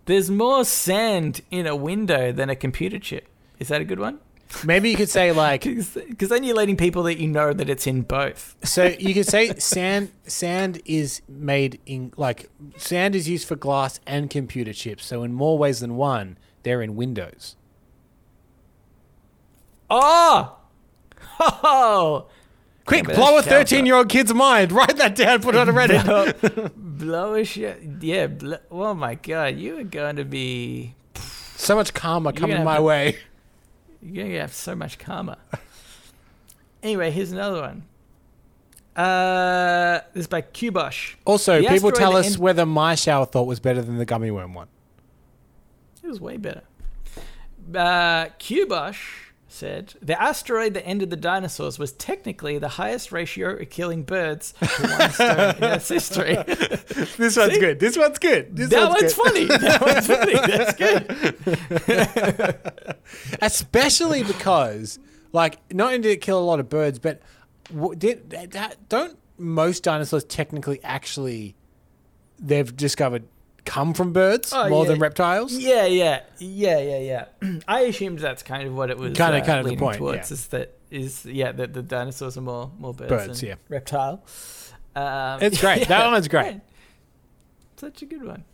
There's more sand in a window than a computer chip. Is that a good one Maybe you could say like Because then you're letting people that you know that it's in both. so you could say sand sand is made in like sand is used for glass and computer chips. So in more ways than one, they're in Windows. Oh! Oh! Quick, Yeah, blow a thirteen year old kid's mind. Write that down. Put it on a Reddit. Blow, a shit. Yeah. Bl- oh my god, you are going to be. so much karma coming my have way. You're going to have so much karma. anyway, here's another one. Uh, this is by Kubosh. Also, The people tell that us en- whether my shower thought was better than the gummy worm one. It was way better. Uh, Kubosh said the asteroid that ended the dinosaurs was technically the highest ratio of killing birds to one stone in Earth's history. This one's good. This one's good. This that one's one's good. funny. That one's funny. That's good. especially because like not only did it kill a lot of birds, but did that don't most dinosaurs technically actually they've discovered come from birds Oh, more yeah. than reptiles? Yeah, yeah, yeah, yeah, yeah. I assumed that's kind of what it was. Kinda- uh, kind of the point, Towards yeah. is that is yeah that the dinosaurs are more more birds, Birds, than yeah. reptile. Um, It's great. That one's great. Such a good one.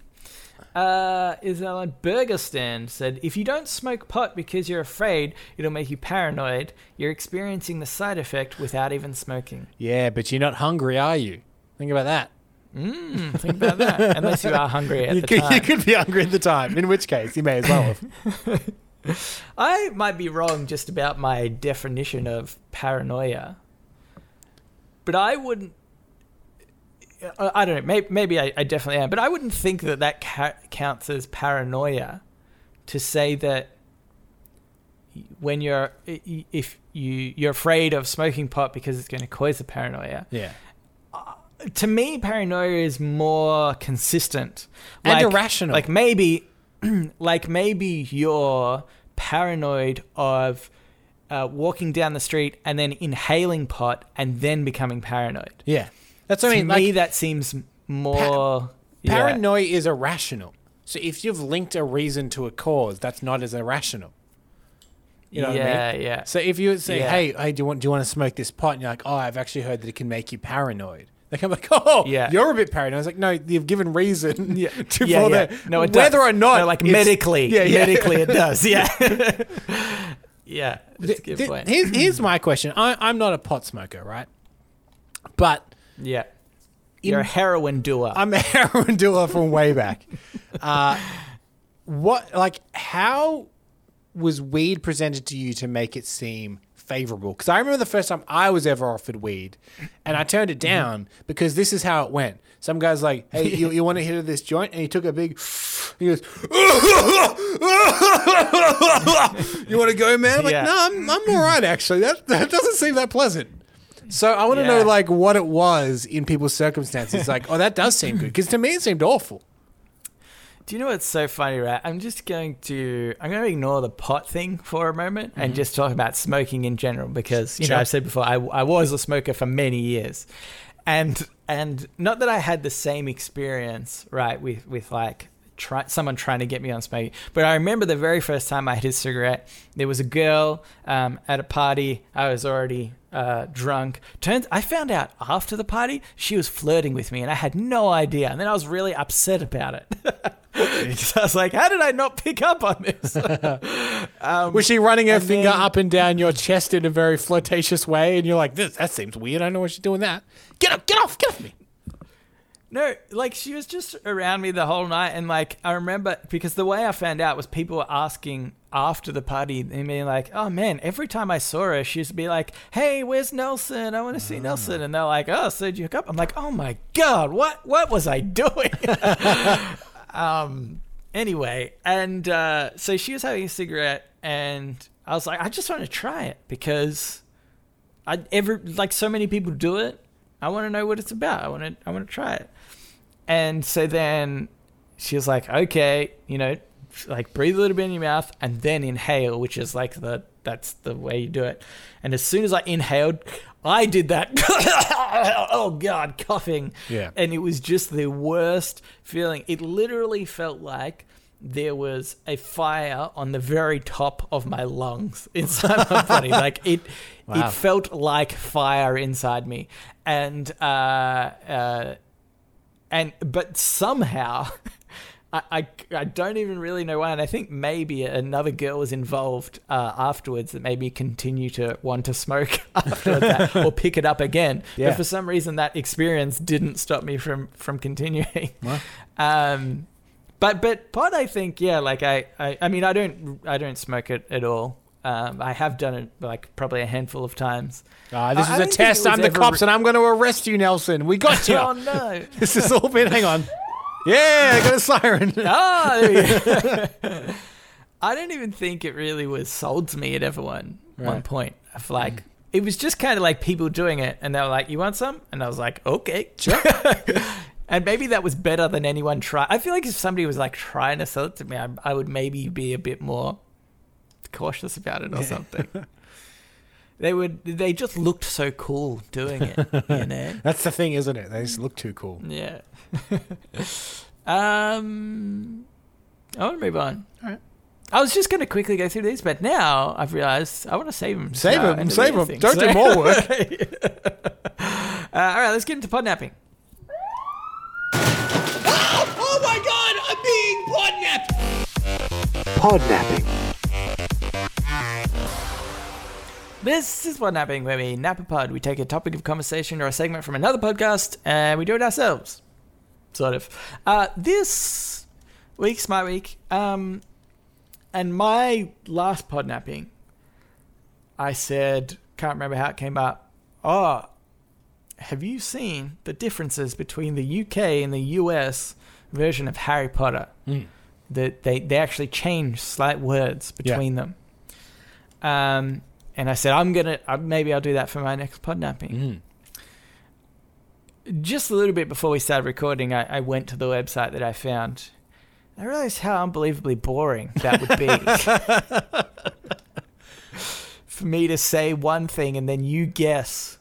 Uh, is burger stand said if you don't smoke pot because you're afraid it'll make you paranoid, you're experiencing the side effect without even smoking. Yeah, but you're not hungry, are you? Think about that. Mm, think about that. Unless you are hungry at You the could, time. you could be hungry at the time, in which case you may as well have. I might be wrong just about my definition of paranoia, but I wouldn't. I I don't know. Maybe, maybe I, I definitely am, but I wouldn't think that that ca- counts as paranoia to say that when you're if you you're afraid of smoking pot because it's going to cause a paranoia. Yeah. To me, paranoia is more consistent And Like- irrational. Like maybe, like maybe you're paranoid of uh, walking down the street and then inhaling pot and then becoming paranoid. Yeah. That's what to I mean. me, Like, that seems more yeah. paranoia is irrational. So if you've linked a reason to a cause, that's not as irrational. You know what I yeah, mean? yeah. So if you say, Yeah. "Hey, hey, do you want do you want to smoke this pot?" and you're like, "Oh, I've actually heard that it can make you paranoid." They come like, "Oh, Yeah. you're a bit paranoid." I was like, "No, you've given reason Yeah. to yeah, for yeah. that. No, it whether does. or not, No, like medically, Yeah, yeah. medically, it does. Yeah, yeah. That's a Th- Here's, here's my question. I, I'm not a pot smoker, right? But yeah, you're a heroin doer. I'm a heroin doer from way back. Uh, what, like, how was weed presented to you to make it seem favorable? Because I remember the first time I was ever offered weed, and I turned it mm-hmm. down because this is how it went. Some guy's like, "Hey, you, you want to hit this joint?" And he took a big. He goes, "You want to go, man?" I'm like, Yeah. "No, I'm, I'm all right actually. That that doesn't seem that pleasant." So I want to know like what it was in people's circumstances. Like, oh, that does seem good because to me it seemed awful. Do you know what's so funny, right? I'm just going to I'm going to ignore the pot thing for a moment and just talk about smoking in general because you Sure. know I've said before I, I was a smoker for many years, and and not that I had the same experience right with with like try, someone trying to get me on smoking, but I remember the very first time I hit a cigarette. There was a girl um, at a party. I was already uh, drunk. Turns I found out after the party she was flirting with me, and I had no idea. And then I was really upset about it. 'Cause I was like, how did I not pick up on this? Um, was she running her finger then- up and down your chest in a very flirtatious way, and you're like, "This that seems weird. I don't know why she's doing that. Get up, get off, get off me." no, like she was just around me the whole night. And like, I remember because the way I found out was people were asking after the party and being like, oh man, every time I saw her, she used to be like, hey, where's Nelson? I want to see ah. Nelson. And they're like, oh, so did you hook up? I'm like, oh my God, what, what was I doing? um, anyway, and uh, so she was having a cigarette, and I was like, I just want to try it because I ever like so many people do it. I want to know what it's about. I want to I want to try it. And so then she was like, okay, you know, like breathe a little bit in your mouth and then inhale, which is like the that's the way you do it. And as soon as I inhaled, I did that. oh god, coughing. Yeah. And it was just the worst feeling. It literally felt like there was a fire on the very top of my lungs inside my body. Like it, Wow. it felt like fire inside me, and uh, uh, and but somehow. I, I, I don't even really know why, and I think maybe another girl was involved uh, afterwards that made me continue to want to smoke after that or pick it up again. Yeah. But for some reason, that experience didn't stop me from from continuing. Um, but but pot, I think, yeah, like I, I, I mean, I don't I don't smoke it at all. Um, I have done it like probably a handful of times. Ah, this I- I is a test. I'm the cops, re- and I'm going to arrest you, Nelson. We got you. Oh no! this has all been. Hang on. Yeah, I got a siren. Oh, there we go. I don't even think it really was sold to me at ever one one Right. point. Of like, it was just kind of like people doing it, and they were like, "You want some?" And I was like, "Okay, Sure. and maybe that was better than anyone try. I feel like if somebody was like trying to sell it to me, I, I would maybe be a bit more cautious about it or something. They would. They just looked so cool doing it, you know. That's the thing, isn't it? They just look too cool. Yeah. um, I want to move on. All right. I was just going to quickly go through these, but now I've realized I want to save them. Save 'em, save 'em. Don't do more work. uh, all right, let's get into podnapping. Oh my god, I'm being Podnapping. This is what napping, where we nap a pod. We take a topic of conversation or a segment from another podcast and we do it ourselves. Sort of. Uh, this week's my week. Um, and my last pod napping, I said, can't remember how it came up. Oh, have you seen the differences between the UK and the US version of Harry Potter? That they, they actually change slight words Yeah. between them. Um, and I said, I'm gonna uh, maybe I'll do that for my next pod napping. Mm. Just a little bit before we started recording, I, I went to the website that I found. I realized how unbelievably boring that would be. for me to say one thing and then you guess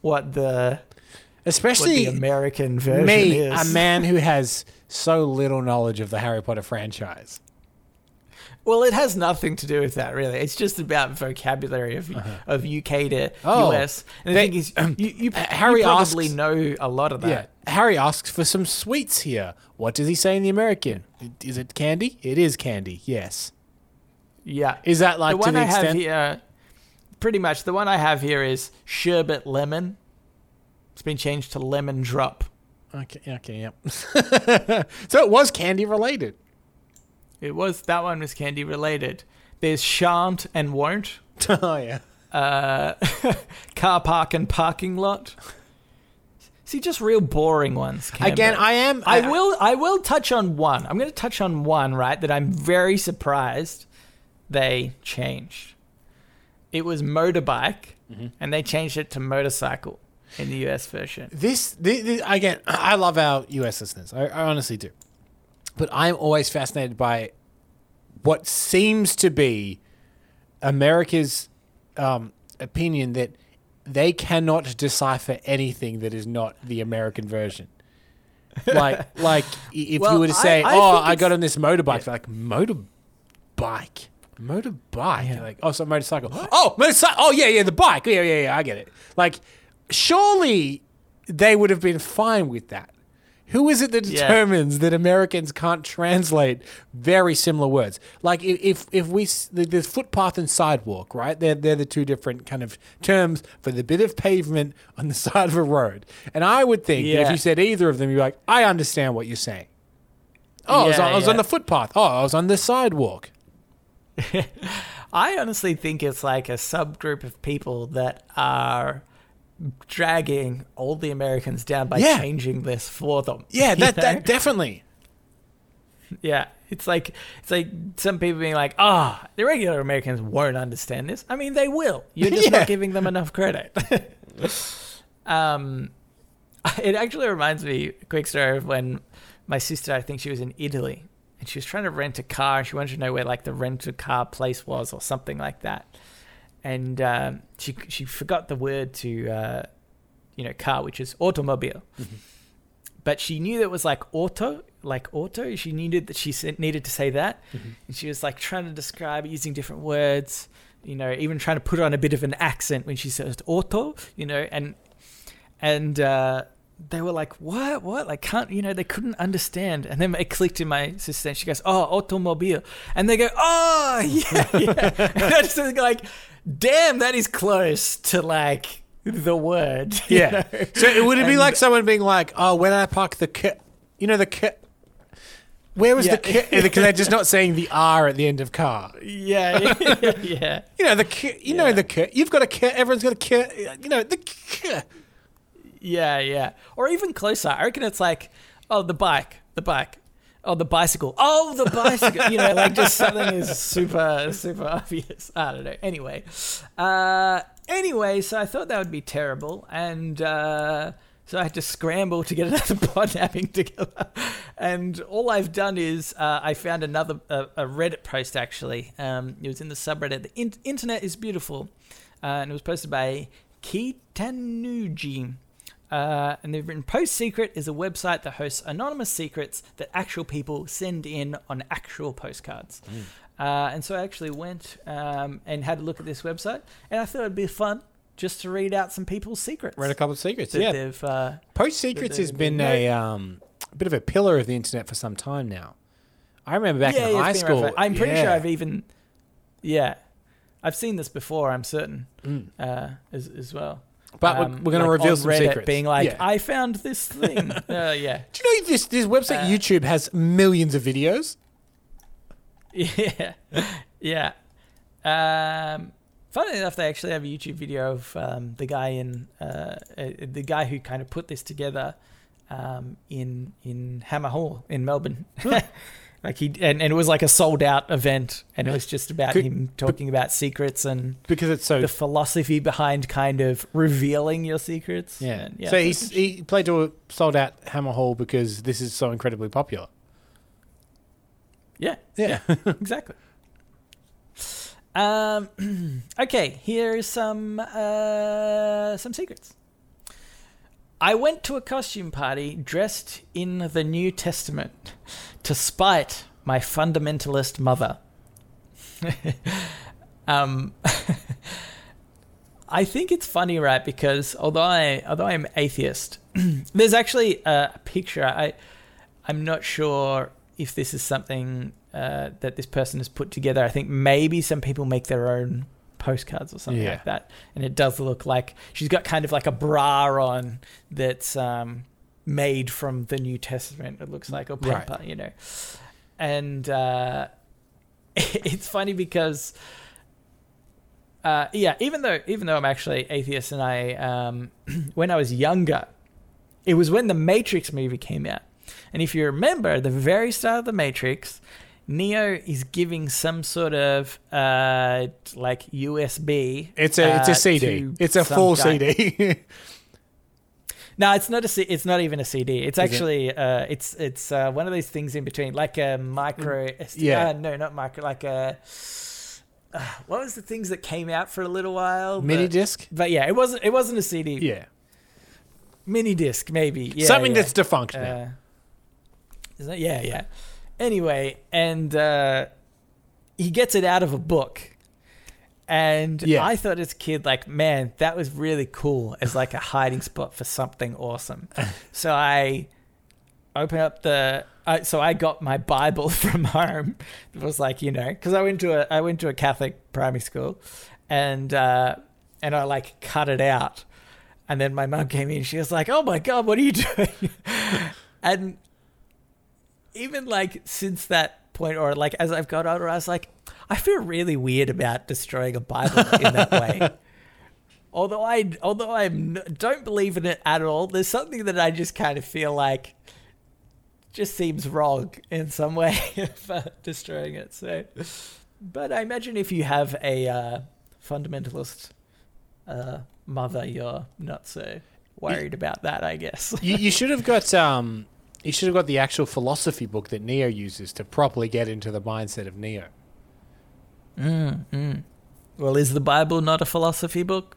what the what the Especially American version me, is. a man who has so little knowledge of the Harry Potter franchise. Well, it has nothing to do with that, really. It's just about vocabulary of of UK to Oh, US. And the they- thing is, you, you, Uh, Harry you probably asks- know a lot of that. Yeah. Harry asks for some sweets here. What does he say in the American? Is it candy? It is candy. Yes. Yeah. Is that like the to one the I extent? have here, pretty much the one I have here is sherbet lemon. It's been changed to lemon drop. Okay. Okay. Yep. so it was candy related. It was that one was candy related. There's shan't and won't. oh yeah. Uh, car park and parking lot. See, just real boring ones. Again, I am. I will. I will touch on one. I'm going to touch on one. Right, that I'm very surprised they changed. It was motorbike, Mm-hmm. and they changed it to motorcycle in the US version. This, this, this again. I love our U.S. listeners. I, I honestly do. But I'm always fascinated by what seems to be America's um, opinion that they cannot decipher anything that is not the American version. Like, like if Well, you were to say, I "Oh, I got on this motorbike," they're like motorbike, motorbike. Yeah. Like, oh, so motorcycle. Oh, motorcycle. Oh, yeah, yeah, the bike. Yeah, yeah, yeah. I get it. Like, surely they would have been fine with that. Who is it that Yeah. determines that Americans can't translate very similar words? Like if if, we there's footpath and sidewalk, right? They're they're the two different kind of terms for the bit of pavement on the side of a road. And I would think that if you said either of them, you're like, I understand what you're saying. Oh, I, was on, I was on the footpath. Oh, I was on the sidewalk. I honestly think it's like a subgroup of people that are dragging all the Americans down by Yeah. changing this for them. Yeah, that, that definitely. Yeah, it's like it's like some people being like, "Ah, the regular Americans won't understand this." I mean, they will. You're just Yeah. not giving them enough credit. um, it actually reminds me quick story of when my sister, I think she was in Italy, and she was trying to rent a car, and she wanted to know where like the rent a car place was or something like that, and um, she she forgot the word to uh, you know car, which is automobile but she knew that it was like auto, like auto. She needed that she said, needed to say that, and she was like trying to describe it using different words. You know, even trying to put on a bit of an accent when she says auto. You know, and and uh, they were like, "What? What? Like, can't you know?" They couldn't understand, and then it clicked in my sister, and she goes, "Oh, automobile," and they go, "Oh, yeah, yeah." and I just like, "Damn, that is close to like." The word, Yeah. know? So it would it be And- like someone being like, "Oh, when I park the car, you know the car, where was Yeah. the car?" Because they're just not saying the R at the end of car. Yeah, yeah, yeah, You know the car, you know the car. You've got a car. Everyone's got a car. You know the car. yeah, yeah. Or even closer, I reckon it's like, oh, the bike, the bike, oh, the bicycle, oh, the bicycle. you know, like just something is super, super obvious. I don't know. Anyway, uh, anyway, so I thought that would be terrible, and uh, so I had to scramble to get another pod napping together. And all I've done is uh, I found another a, a Reddit post actually. Um, it was in the subreddit. The in- internet is beautiful, uh, and it was posted by Kitanuji. Uh, and they've written Post Secret is a website that hosts anonymous secrets that actual people send in on actual postcards. Uh, and so I actually went um, and had a look at this website, and I thought it'd be fun just to read out some people's secrets. Read a couple of secrets. Yeah, uh, Post Secrets has they been a um, a bit of a pillar of the internet for some time now. I remember back in it's high school. for- I'm pretty sure. I've even, yeah, I've seen this before. I'm certain Mm. uh, as as well. But we're- Um, we're going to reveal on some Reddit secrets. being like, Yeah. I found this thing. uh, yeah, Do you know this this website Uh, YouTube has millions of videos? yeah, yeah. Um, funnily enough, they actually have a YouTube video of um, the guy in uh, uh, the guy who kind of put this together um, in in Hamer Hall in Melbourne. like he and, and it was like a sold out event, and it was just about Could- him talking about secrets and Because it's so the philosophy behind kind of revealing your secrets. yeah. Yeah so he's, he played to a sold out Hamer Hall because this is so incredibly popular. yeah, Yeah. exactly. Um, okay, here's some uh, some secrets. I went to a costume party dressed in the New Testament to spite my fundamentalist mother. um, I think it's funny, right? Because although I although I'm atheist, there's actually a picture. I I'm not sure if this is something uh, that this person has put together. I think maybe some people make their own postcards or something Yeah. like that, and it does look like she's got kind of like a bra on that's um, made from the New Testament. It looks like or Right. you know, and uh, it's funny because. Uh, yeah, even though even though I'm actually atheist and I um, when I was younger, it was when the Matrix movie came out. And if you remember, the very start of the Matrix, Neo is giving some sort of uh, like USB. It's a it's uh, a CD. It's a full guy. CD. No, it's not a. C- It's not even a CD. It's Is it? actually uh, it's it's uh, one of those things in between, like a micro. SD, yeah. uh, no, not micro. Like a. Uh, what was the things that came out for a little while? Mini But- disc. But yeah, it wasn't. It wasn't a CD. Yeah. Mini disc, maybe. Yeah, Something yeah. that's defunct now. Uh, is that, yeah, yeah. Anyway, and uh, he gets it out of a book. And Yeah. I thought as a kid, like, man, that was really cool as like a hiding spot for something awesome. so I open up the. Uh, so I got my Bible from home. It was like you know, because I went to a I went to a Catholic primary school, and uh, and I like cut it out, and then my mum came in. She was like, "Oh my god, what are you doing?" and even like since that point, or like as I've got older, I was like, I feel really weird about destroying a Bible in that way. Although I, although I don't believe in it at all, there's something that I just kind of feel like just seems wrong in some way for destroying it. So, but I imagine if you have a uh, fundamentalist uh, mother, you're not so worried about that. I guess. you, you should have got um you should have got the actual philosophy book that Neo uses to properly get into the mindset of Neo. Mm, mm. Well, is the Bible not a philosophy book?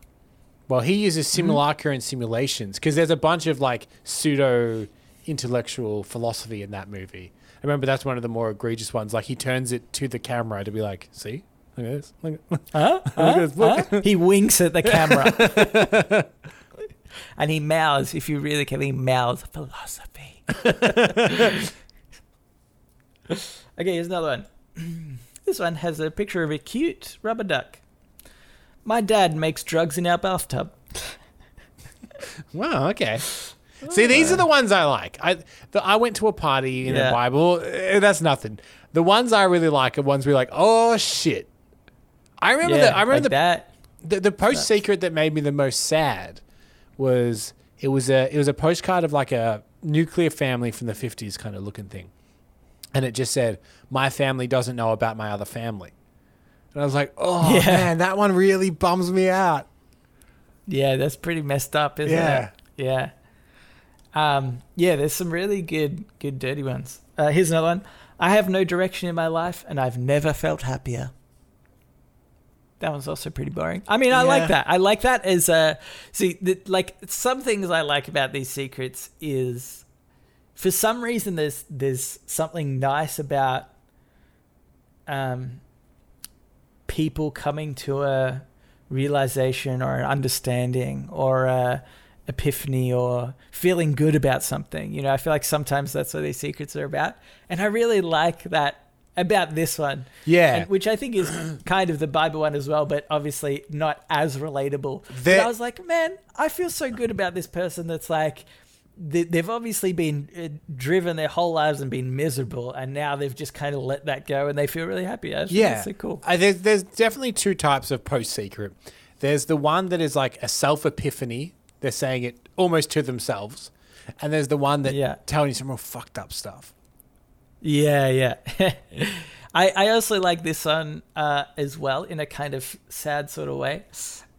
Well, he uses simulacra and simulations because there's a bunch of like pseudo intellectual philosophy in that movie. I remember that's one of the more egregious ones. Like he turns it to the camera to be like, "See, look at this. Look at, Huh? Huh? this. Huh? He winks at the camera. and he mouths, if you really can, he mouths philosophy. okay, here's another one. this one has a picture of a cute rubber duck. My dad makes drugs in our bathtub. Wow. Okay. See, these are the ones I like. I the, I went to a party in Yeah. the Bible. eh, that's nothing. The ones I really like are ones you're like, oh shit. I remember yeah, the I remember like the that. the, the post secret that made me the most sad was it was a it was a postcard of like a nuclear family from the 50s kind of looking thing and it just said my family doesn't know about my other family and i was like oh Yeah. man that one really bums me out Yeah, that's pretty messed up, isn't Yeah. it? Yeah. Um, yeah, there's some really good, good dirty ones. Uh, here's another one. I have no direction in my life, and I've never felt happier. That one's also pretty boring. I mean, I Yeah. like that. I like that as a see. The, like some things I like about these secrets is, for some reason, there's there's something nice about, um, people coming to a realization or an understanding or a, epiphany or feeling good about something. You know, I feel like sometimes that's what these secrets are about, and I really like that about this one. Yeah. And- which I think is kind of the Bible one as well, but obviously not as relatable. But I was like, man, I feel so good about this person that's like, they- they've obviously been uh, driven their whole lives and been miserable, and now they've just kind of let that go and they feel really happy. I Yeah, so cool. Uh, there's there's definitely two types of post secret. There's the one that is like a self epiphany. They're saying it almost to themselves, and there's the one that Yeah. telling you some real fucked up stuff. Yeah, yeah. I, I also like this one uh, as well in a kind of sad sort of way.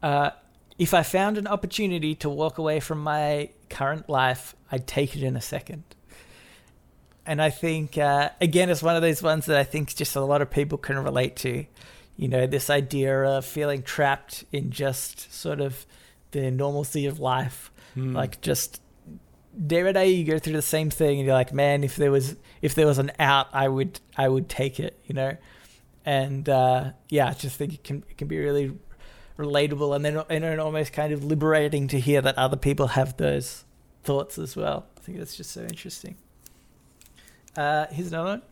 Uh, if I found an opportunity to walk away from my current life, I'd take it in a second. And I think, uh, again, it's one of those ones that I think just a lot of people can relate to. You know, this idea of feeling trapped in just sort of the normalcy of life. Like, just day you go through the same thing and you're like man if there was if there was an out i would i would take it you know? And uh yeah i just think it can it can be really relatable and then and then almost kind of liberating to hear that other people have those thoughts as well. I think that's just so interesting. Uh here's another one.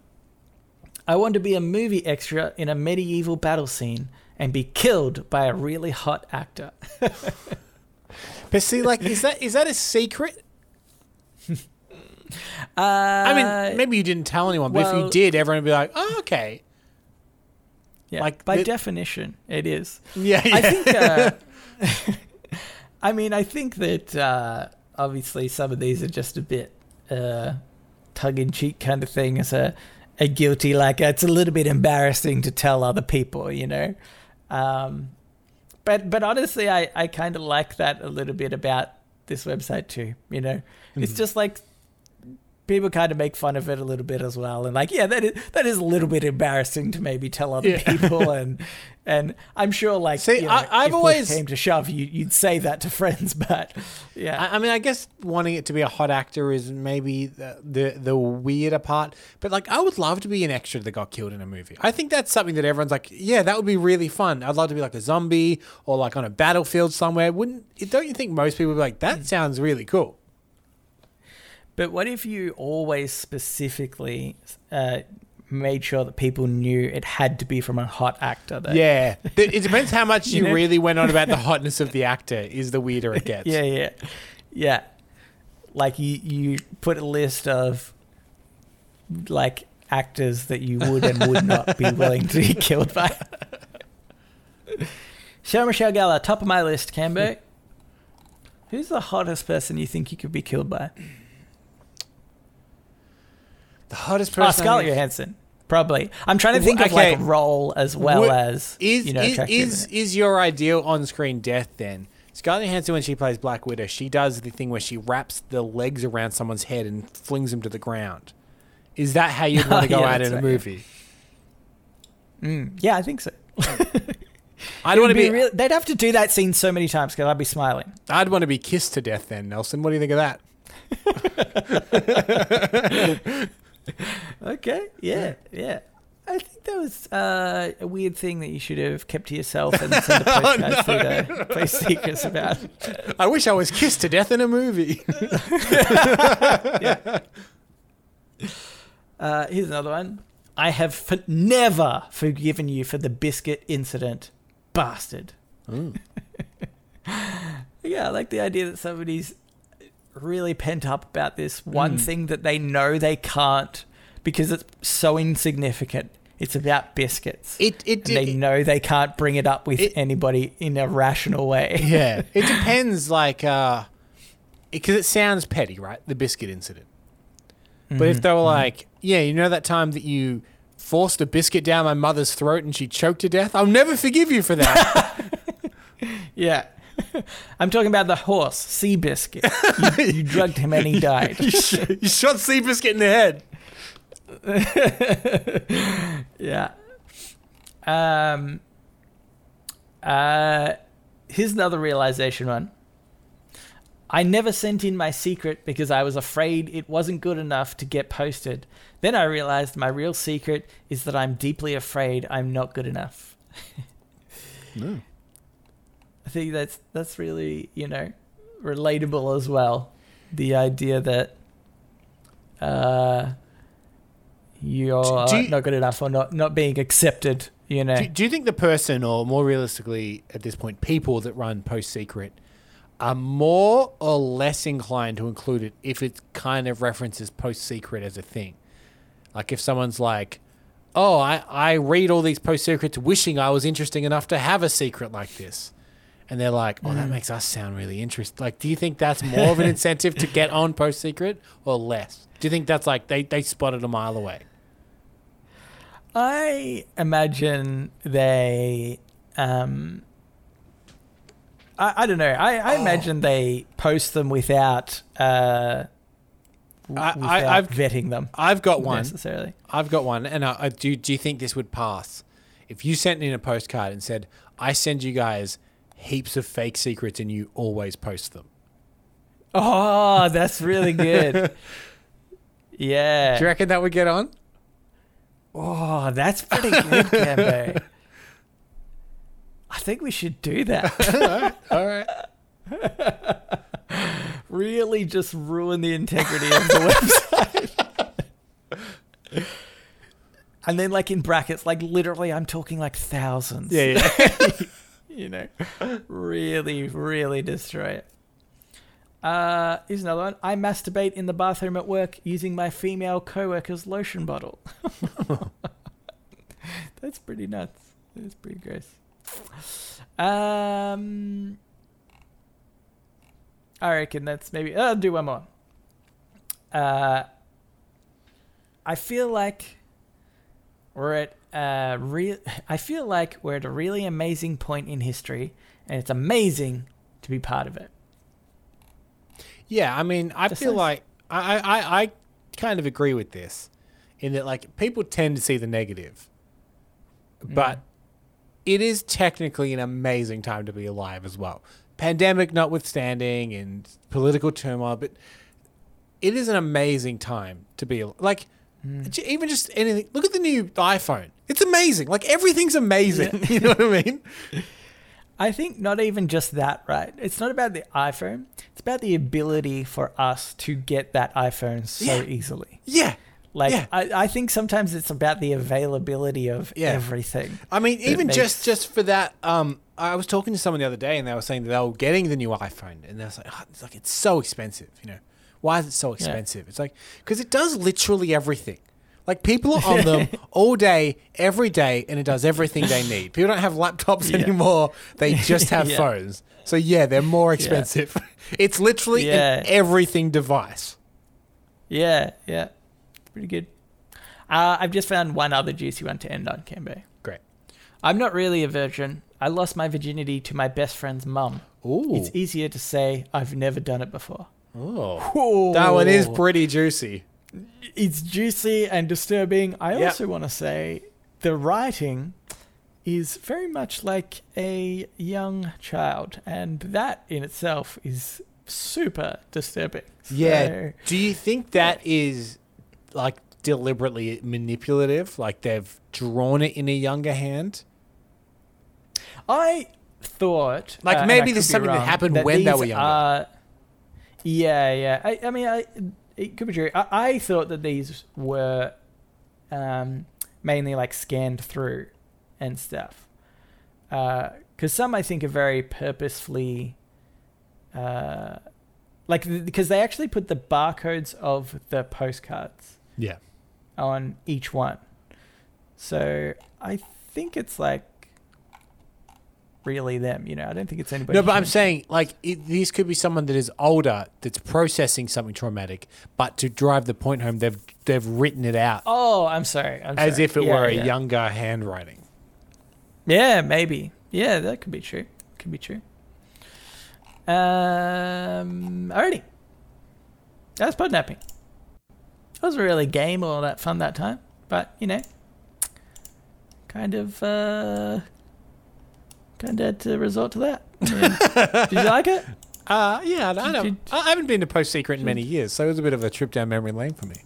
I want to be a movie extra in a medieval battle scene and be killed by a really hot actor. But see, like, is that is that a secret? uh, I mean, maybe you didn't tell anyone, but if you did, everyone would be like, "Oh, okay." yeah, like by the- definition it is Yeah, yeah. I think. Uh, I mean, I think that uh, obviously some of these are just a bit uh, tongue-in-cheek kind of thing. As a, a guilty, like it's a little bit embarrassing to tell other people, you know. Um, but but honestly, I I kind of like that a little bit about this website too. You know, it's mm-hmm. just like people kind of make fun of it a little bit as well, and like, yeah, that is that is a little bit embarrassing to maybe tell other Yeah. people, and and I'm sure like See, you know, I- I've if always- came to shove, you, you'd say that to friends, but yeah, I, I mean, I guess wanting it to be a hot actor is maybe the, the the weirder part. But like, I would love to be an extra that got killed in a movie. I think that's something that everyone's like, yeah, that would be really fun. I'd love to be like a zombie or like on a battlefield somewhere. Wouldn't? Don't you think most people would be like, that mm. sounds really cool? But what if you always specifically uh, made sure that people knew it had to be from a hot actor? Though? Yeah, it depends how much you, You know? really went on about the hotness of the actor. Is the weirder it gets. yeah, yeah, yeah. Like you, you put a list of like actors that you would and would not be willing to be killed by. Sarah Michelle Gellar, top of my list, Cambo. Who's the hottest person you think you could be killed by? The hottest Oh, person. Scarlett Johansson. Probably. I'm trying to think of Okay. like a role as well Would- as is you know is attractive is, is your ideal on-screen death then? Scarlett Johansson, when she plays Black Widow, she does the thing where she wraps the legs around someone's head and flings them to the ground. Is that how you'd want to go Yeah, out in a right, movie? Mm, yeah, I think so. I'd want to It'd be. real- they'd have to do that scene so many times because I'd be smiling. I'd want to be kissed to death then, Nelson. What do you think of that? Okay. Yeah. Yeah. I think that was uh, a weird thing that you should have kept to yourself and sent a postcard through the post secrets about. I wish I was kissed to death in a movie. Uh, here's another one. I have never forgiven you for the biscuit incident, bastard. yeah, I like the idea that somebody's really pent up about this one mm. thing that they know they can't because it's so insignificant. It's about biscuits. It it, and they it- know they can't bring it up with it- anybody in a rational way. yeah. It depends, like, uh, because it sounds petty, right? The biscuit incident. But if mm-hmm. they were mm-hmm. like, yeah, you know that time that you forced a biscuit down my mother's throat and she choked to death? I'll never forgive you for that. Yeah. I'm talking about the horse, Seabiscuit. You, you drugged him and he died. you, sh- you shot Seabiscuit in the head. Yeah. Um. Uh, here's another realization one. I never sent in my secret because I was afraid it wasn't good enough to get posted. Then I realized my real secret is that I'm deeply afraid I'm not good enough. I think that's that's really you know relatable as well. The idea that uh, you're you- not good enough or not not being accepted. You know, Do, do you think the person, or more realistically at this point, people that run Post Secret, are more or less inclined to include it if it kind of references Post Secret as a thing? Like if someone's like, "Oh, I, I read all these Post Secrets, wishing I was interesting enough to have a secret like this," and they're like, "Oh, that makes us sound really interesting." Like, do you think that's more of an incentive to get on Post Secret or less? Do you think that's like they they spotted a mile away? I imagine they. Um, I, I don't know. I, I Oh. imagine they post them without uh, w- I- without I've- vetting them I've got one. necessarily. I've got one, and I, I do. Do you think this would pass if you sent in a postcard and said, "I send you guys heaps of fake secrets, and you always post them"? Oh, that's really good. yeah. Do you reckon that would get on? Oh, that's pretty good, Cambo. I think we should do that. All right. really just ruin the integrity of the website. and then, like in brackets, like literally, I'm talking like thousands. Yeah, yeah. you know, really, really destroy it. Uh, here's another one. I masturbate in the bathroom at work using my female coworker's lotion bottle. That's pretty nuts. That's pretty gross. Um, I reckon that's maybe. I'll do one more. Uh, I feel like we're at a real. I feel like we're at a really amazing point in history, and it's amazing to be part of it. Yeah, I mean, I Just feel nice. like I, I, I kind of agree with this, in that like people tend to see the negative, mm. but it is technically an amazing time to be alive as well. Pandemic notwithstanding and political turmoil, but it is an amazing time to be like mm. j- even just anything. Look at the new iPhone; it's amazing. Like everything's amazing. you know what I mean? I think not even just that, right? It's not about the iPhone. It's about the ability for us to get that iPhone so Yeah. easily. Yeah. Like Yeah. I, I think sometimes it's about the availability of Yeah. everything. I mean, even makes- just just for that, um, I was talking to someone the other day, and they were saying that they were getting the new iPhone, and they was like, oh, it's like it's so expensive. You know, why is it so expensive? It's like because it does literally everything. Like people are on them all day, every day, and it does everything they need. People don't have laptops Yeah. anymore; they just have Yeah. phones. So yeah, they're more expensive. it's literally Yeah. an everything device. Yeah, yeah. Pretty good. Uh, I've just found one other juicy one to end on, Cambo. Great. I'm not really a virgin. I lost my virginity to my best friend's mum. Ooh, It's easier to say I've never done it before. oh, that one is pretty juicy. It's juicy and disturbing. I Yep. also want to say the writing is very much like a young child, and that in itself is super disturbing. Yeah. Do you think that is like deliberately manipulative? Like they've drawn it in a younger hand? I thought Like, uh, maybe I could this is something that wrong, happened when they were younger. are- yeah, yeah. I, I mean, I, it could be true. I, I thought that these were um, mainly like scanned through and stuff. Because some I think are very purposefully, uh, like because they actually put the barcodes of the postcards Yeah. on each one. So I think it's like really them. You know, I don't think it's anybody. No, but I'm saying like it, these could be someone that is older that's processing something traumatic, but to drive the point home, they've they've written it out Oh, I'm sorry. I'm as sorry. if it Yeah, were a yeah. younger handwriting. Yeah, maybe. Yeah, that could be true. Could be true. Um, alrighty. That was podnapping. It wasn't really a game or all that fun that time, but you know, kind of, uh, kind of had to resort to that. Yeah. Did you like it? Uh yeah, I, don't, Did- I haven't been to Post Secret in many years, so it was a bit of a trip down memory lane for me.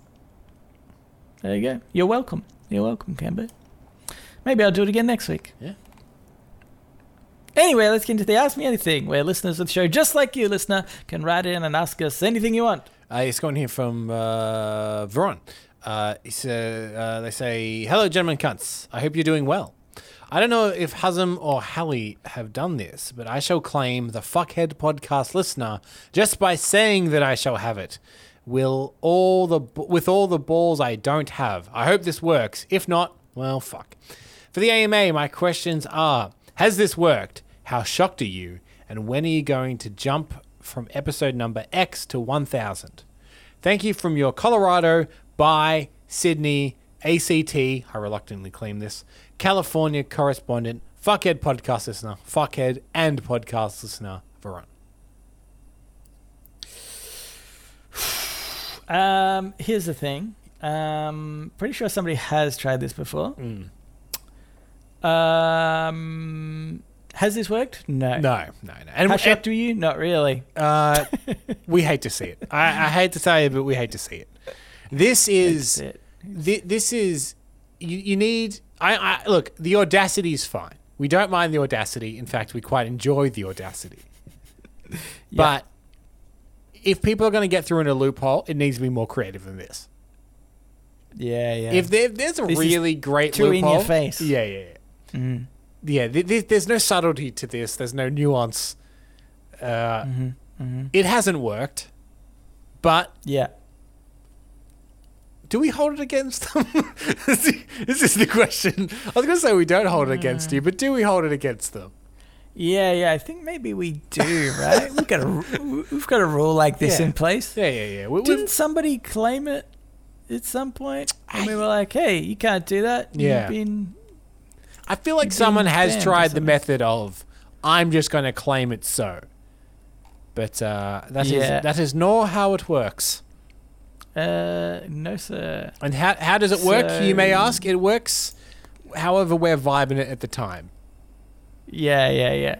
There you go. You're welcome. You're welcome, Cambo. Maybe I'll do it again next week. Yeah. Anyway, let's get into the Ask Me Anything, where listeners of the show, just like you, listener, can write in and ask us anything you want. Uh, it's going here from uh, Veron. Uh, it's, uh, uh, they say, Hello, gentlemen cunts. I hope you're doing well. I don't know if Hazem or Hallie have done this, but I shall claim the Fuckhead podcast listener just by saying that I shall have it. Will all the with all the balls I don't have. I hope this works. If not, well, fuck. For the AMA, my questions are: Has this worked? How shocked are you? And when are you going to jump from episode number X to 1000? Thank you from your Colorado, by Sydney, ACT, I reluctantly claim this, California correspondent, fuckhead podcast listener, fuckhead and podcast listener, Varun. Um, here's the thing. Um, pretty sure somebody has tried this before. Um, has this worked? No. No, no, no. And How shocked were you? Not really. uh, we hate to see it. I, I hate to say it, but we hate to see it. This is it. thi- this is you, you need I, I look the audacity is fine we don't mind the audacity in fact we quite enjoy the audacity but if people are going to get through in a loophole it needs to be more creative than this Yeah, yeah. if, there, there's a This is really great too in your face. yeah yeah yeah Mm. yeah th- th- there's no subtlety to this there's no nuance uh, Mm-hmm. it hasn't worked but yeah. Do we hold it against them? this is the question. I was going to say we don't hold it against you, but do we hold it against them? Yeah, yeah. I think maybe we do, right? we've got a we've got a rule like this Yeah. in place. Yeah, yeah, yeah. We, Didn't somebody claim it at some point? And we were like, "Hey, you can't do that. Yeah. Been I feel like someone has tried the method of I'm just going to claim it so. But uh, that is Yeah. that is not how it works. Uh no sir." And how how does it work? you may ask. It works however we're vibing it at the time. Yeah, yeah, yeah.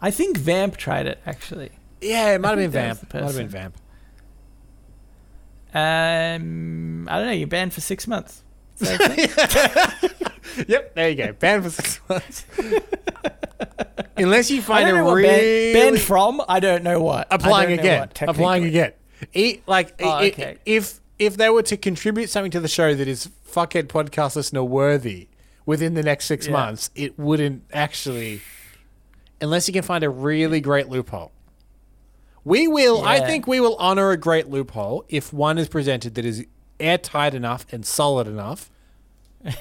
I think Vamp tried it actually. Yeah, it might have been think that was Vamp. Might have been. Vamp. Um, I don't know. You're banned for six months. Yep, there you go. Banned for six months. Unless you find a really ban- banned from. I don't know what. Applying again. what, applying again. E- like Oh, i- i- okay. if if they were to contribute something to the show that is fuckhead podcast listener worthy within the next six Yeah. months, it wouldn't actually, unless you can find a really great loophole. We will. I think we will honor a great loophole if one is presented that is airtight enough and solid enough.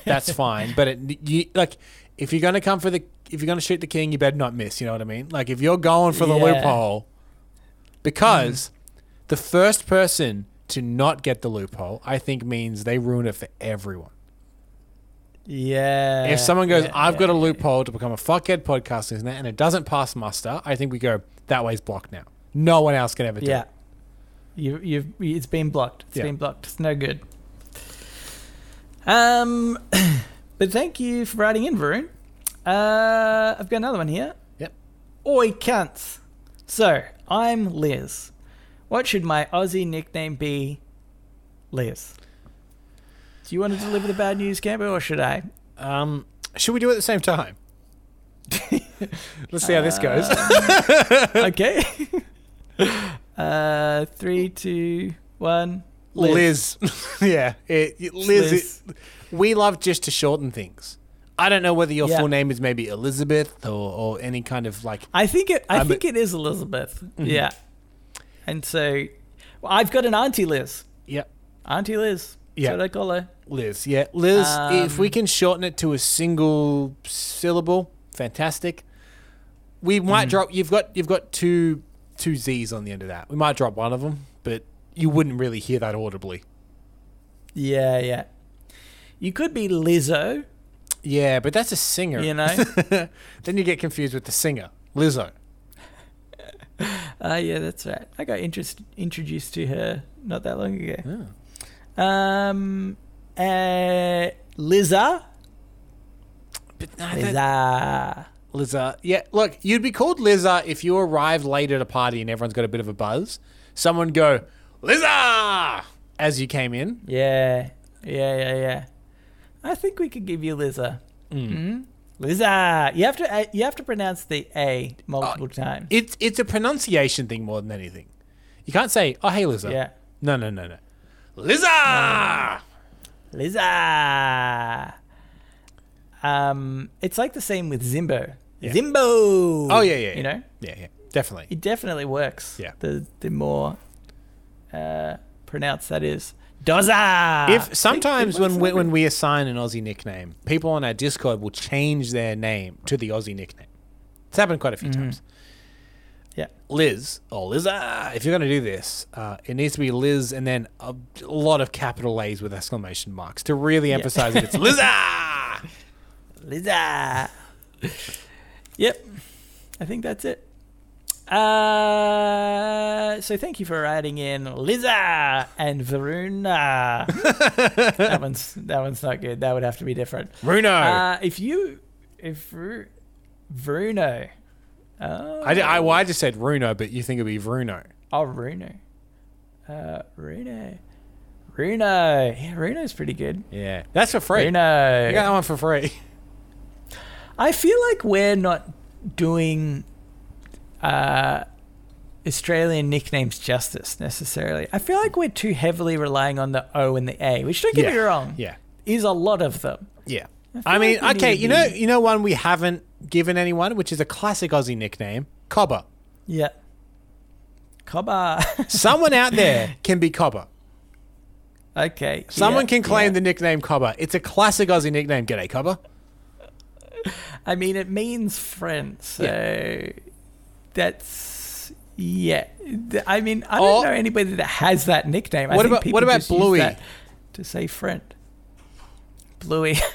That's fine, but it you like if you're gonna come for the if you're gonna shoot the king, you better not miss. You know what I mean? Like if you're going for the Yeah. loophole, because the first person to not get the loophole, I think means they ruin it for everyone. Yeah. if someone goes, yeah, I've yeah, got a yeah. loophole to become a fuckhead podcast listener, and it doesn't pass muster, I think we go that way's blocked now. No one else can ever do Yeah. it. You, you've, it's been blocked. It's Yeah. been blocked. It's no good. Um, but thank you for writing in, Varun. Uh, I've got another one here. Yep. Oi, cunts. So, I'm Liz. What should my Aussie nickname be? Liz. Do you want to deliver the bad news, Camber, or should I? Um, should we do it at the same time? Let's see how this goes. okay. uh, three, two, one. Liz. yeah. It, it- Liz. Liz. it- we love just to shorten things. I don't know whether your Yeah. full name is maybe Elizabeth or, or any kind of like. I think it. I Um, think it is Elizabeth. Mm-hmm. Yeah, and so well, I've got an auntie Liz. Yep. Auntie Liz. Yeah. That's what I call her. Liz. Yeah. Liz, if we Um, can shorten it to a single syllable, fantastic. We might drop you've got you've got two two Z's on the end of that. We might drop one of them, but you wouldn't really hear that audibly. Yeah, yeah. You could be Lizzo. Yeah, but that's a singer. You know. then you get confused with the singer, Lizzo. uh, yeah, that's right. I got interest, introduced to her not that long ago. Um, uh, Liza. But no, that- Liza. Liza. Yeah, look, you'd be called Liza if you arrived late at a party and everyone's got a bit of a buzz. Someone go, Liza! As you came in. Yeah, yeah, yeah, yeah. I think we could give you Liza. Mm. hmm Liza. You have to uh, you have to pronounce the A multiple times. It's it's a pronunciation thing more than anything. You can't say, "Oh, hey, Liza." yeah. No, no, no, no. Liza. Liza. Um, it's like the same with Zimbo. Yeah. Zimbo. Oh yeah, yeah, yeah. You know, Yeah, yeah. Definitely. it definitely works. Yeah. The the more uh, pronounced that is. Doza. if sometimes when we, when we assign an Aussie nickname, people on our Discord will change their name to the Aussie nickname. It's happened quite a few times. Yeah. Liz or Liza. If you're going to do this, uh, it needs to be Liz and then a, a lot of capital A's with exclamation marks to really emphasize that it's Liza. Liza. yep. I think that's it. Uh, so thank you for writing in Liza and Varuna. that one's that one's not good. That would have to be different. Bruno. Uh, if you if Bruno, oh, I, I, well, I just said Bruno, but you think it'd be Bruno. oh Bruno, uh, Bruno, Bruno, yeah, Bruno's pretty good. Yeah. That's for free. Bruno, You got that one for free. I feel like we're not doing uh, Australian nicknames justice necessarily. I feel like we're too heavily relying on the O and the A, which don't get me wrong, Yeah. is a lot of them. Yeah. feel I mean, like okay, you know, you know one we haven't given anyone, which is a classic Aussie nickname, Cobber. Yeah. Cobber. Someone out there can be Cobber. okay. Someone yeah, can claim yeah. the nickname Cobber. It's a classic Aussie nickname. G'day, Cobber. I mean, it means friend, so that's yeah. I mean, I don't Or- know anybody that has that nickname. I What about- people what about Bluey? To say friend, Bluey.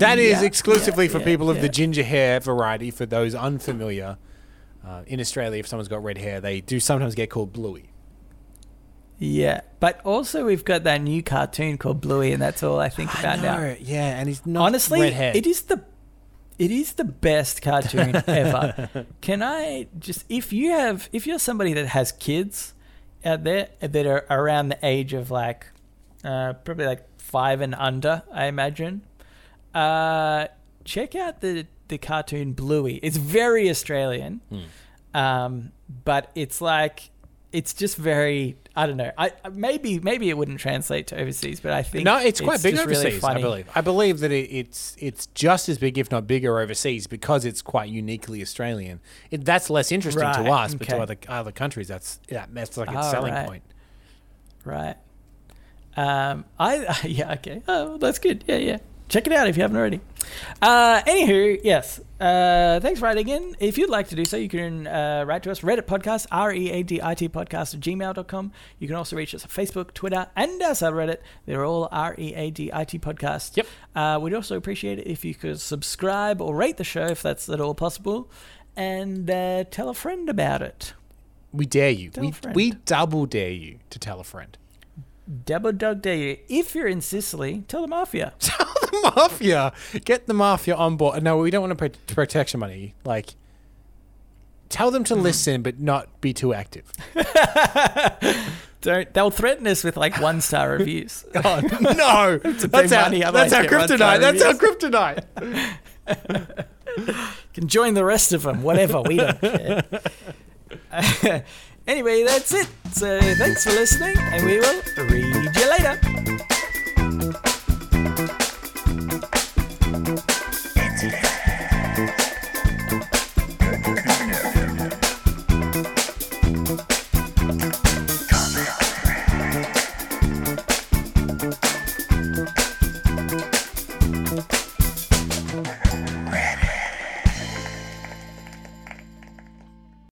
That is Yeah, exclusively yeah, for yeah, people of the ginger hair variety. For those unfamiliar, uh, in Australia, if someone's got red hair, they do sometimes get called Bluey. Yeah, but also we've got that new cartoon called Bluey, and that's all I think about now. yeah, and he's not Honestly, red hair. it is the it is the best cartoon ever. Can I just if you have if you're somebody that has kids out there that are around the age of like uh, probably like five and under, I imagine, uh, check out the the cartoon Bluey. It's very Australian, Hmm. um, but it's like it's just very. I don't know. I maybe maybe it wouldn't translate to overseas, but I think No, it's quite big just overseas. really I believe. I believe that it, it's it's just as big, if not bigger, overseas because it's quite uniquely Australian. It, that's less interesting to Right, us, but to other other countries, that's yeah, that's like its Ah, selling right. point. Right. Um, I yeah okay. Oh, that's good. Yeah, yeah. Check it out if you haven't already. Uh, anywho, yes. Uh, thanks for writing in. If you'd like to do so, you can uh, write to us. Readit podcast, R E A D I T podcast at gmail.com. You can also reach us on Facebook, Twitter, and our subreddit. They're all R E A D I T podcast. Yep. Uh, we'd also appreciate it if you could subscribe or rate the show if that's at all possible, and uh, tell a friend about it. We dare you. Tell We we double dare you to tell a friend. Double dog dare you. If you're in Sicily, tell the mafia. Tell the mafia. Get the mafia on board. No, we don't want to pro- protection money. Like, tell them to Hmm. listen, but not be too active. Don't. They'll threaten us with like one star reviews. Oh, no, that's pay our, money, that's our get one star kryptonite. That's our kryptonite. Can join the rest of them. Whatever. We don't care. Anyway, that's it. So thanks for listening, and we will read you later.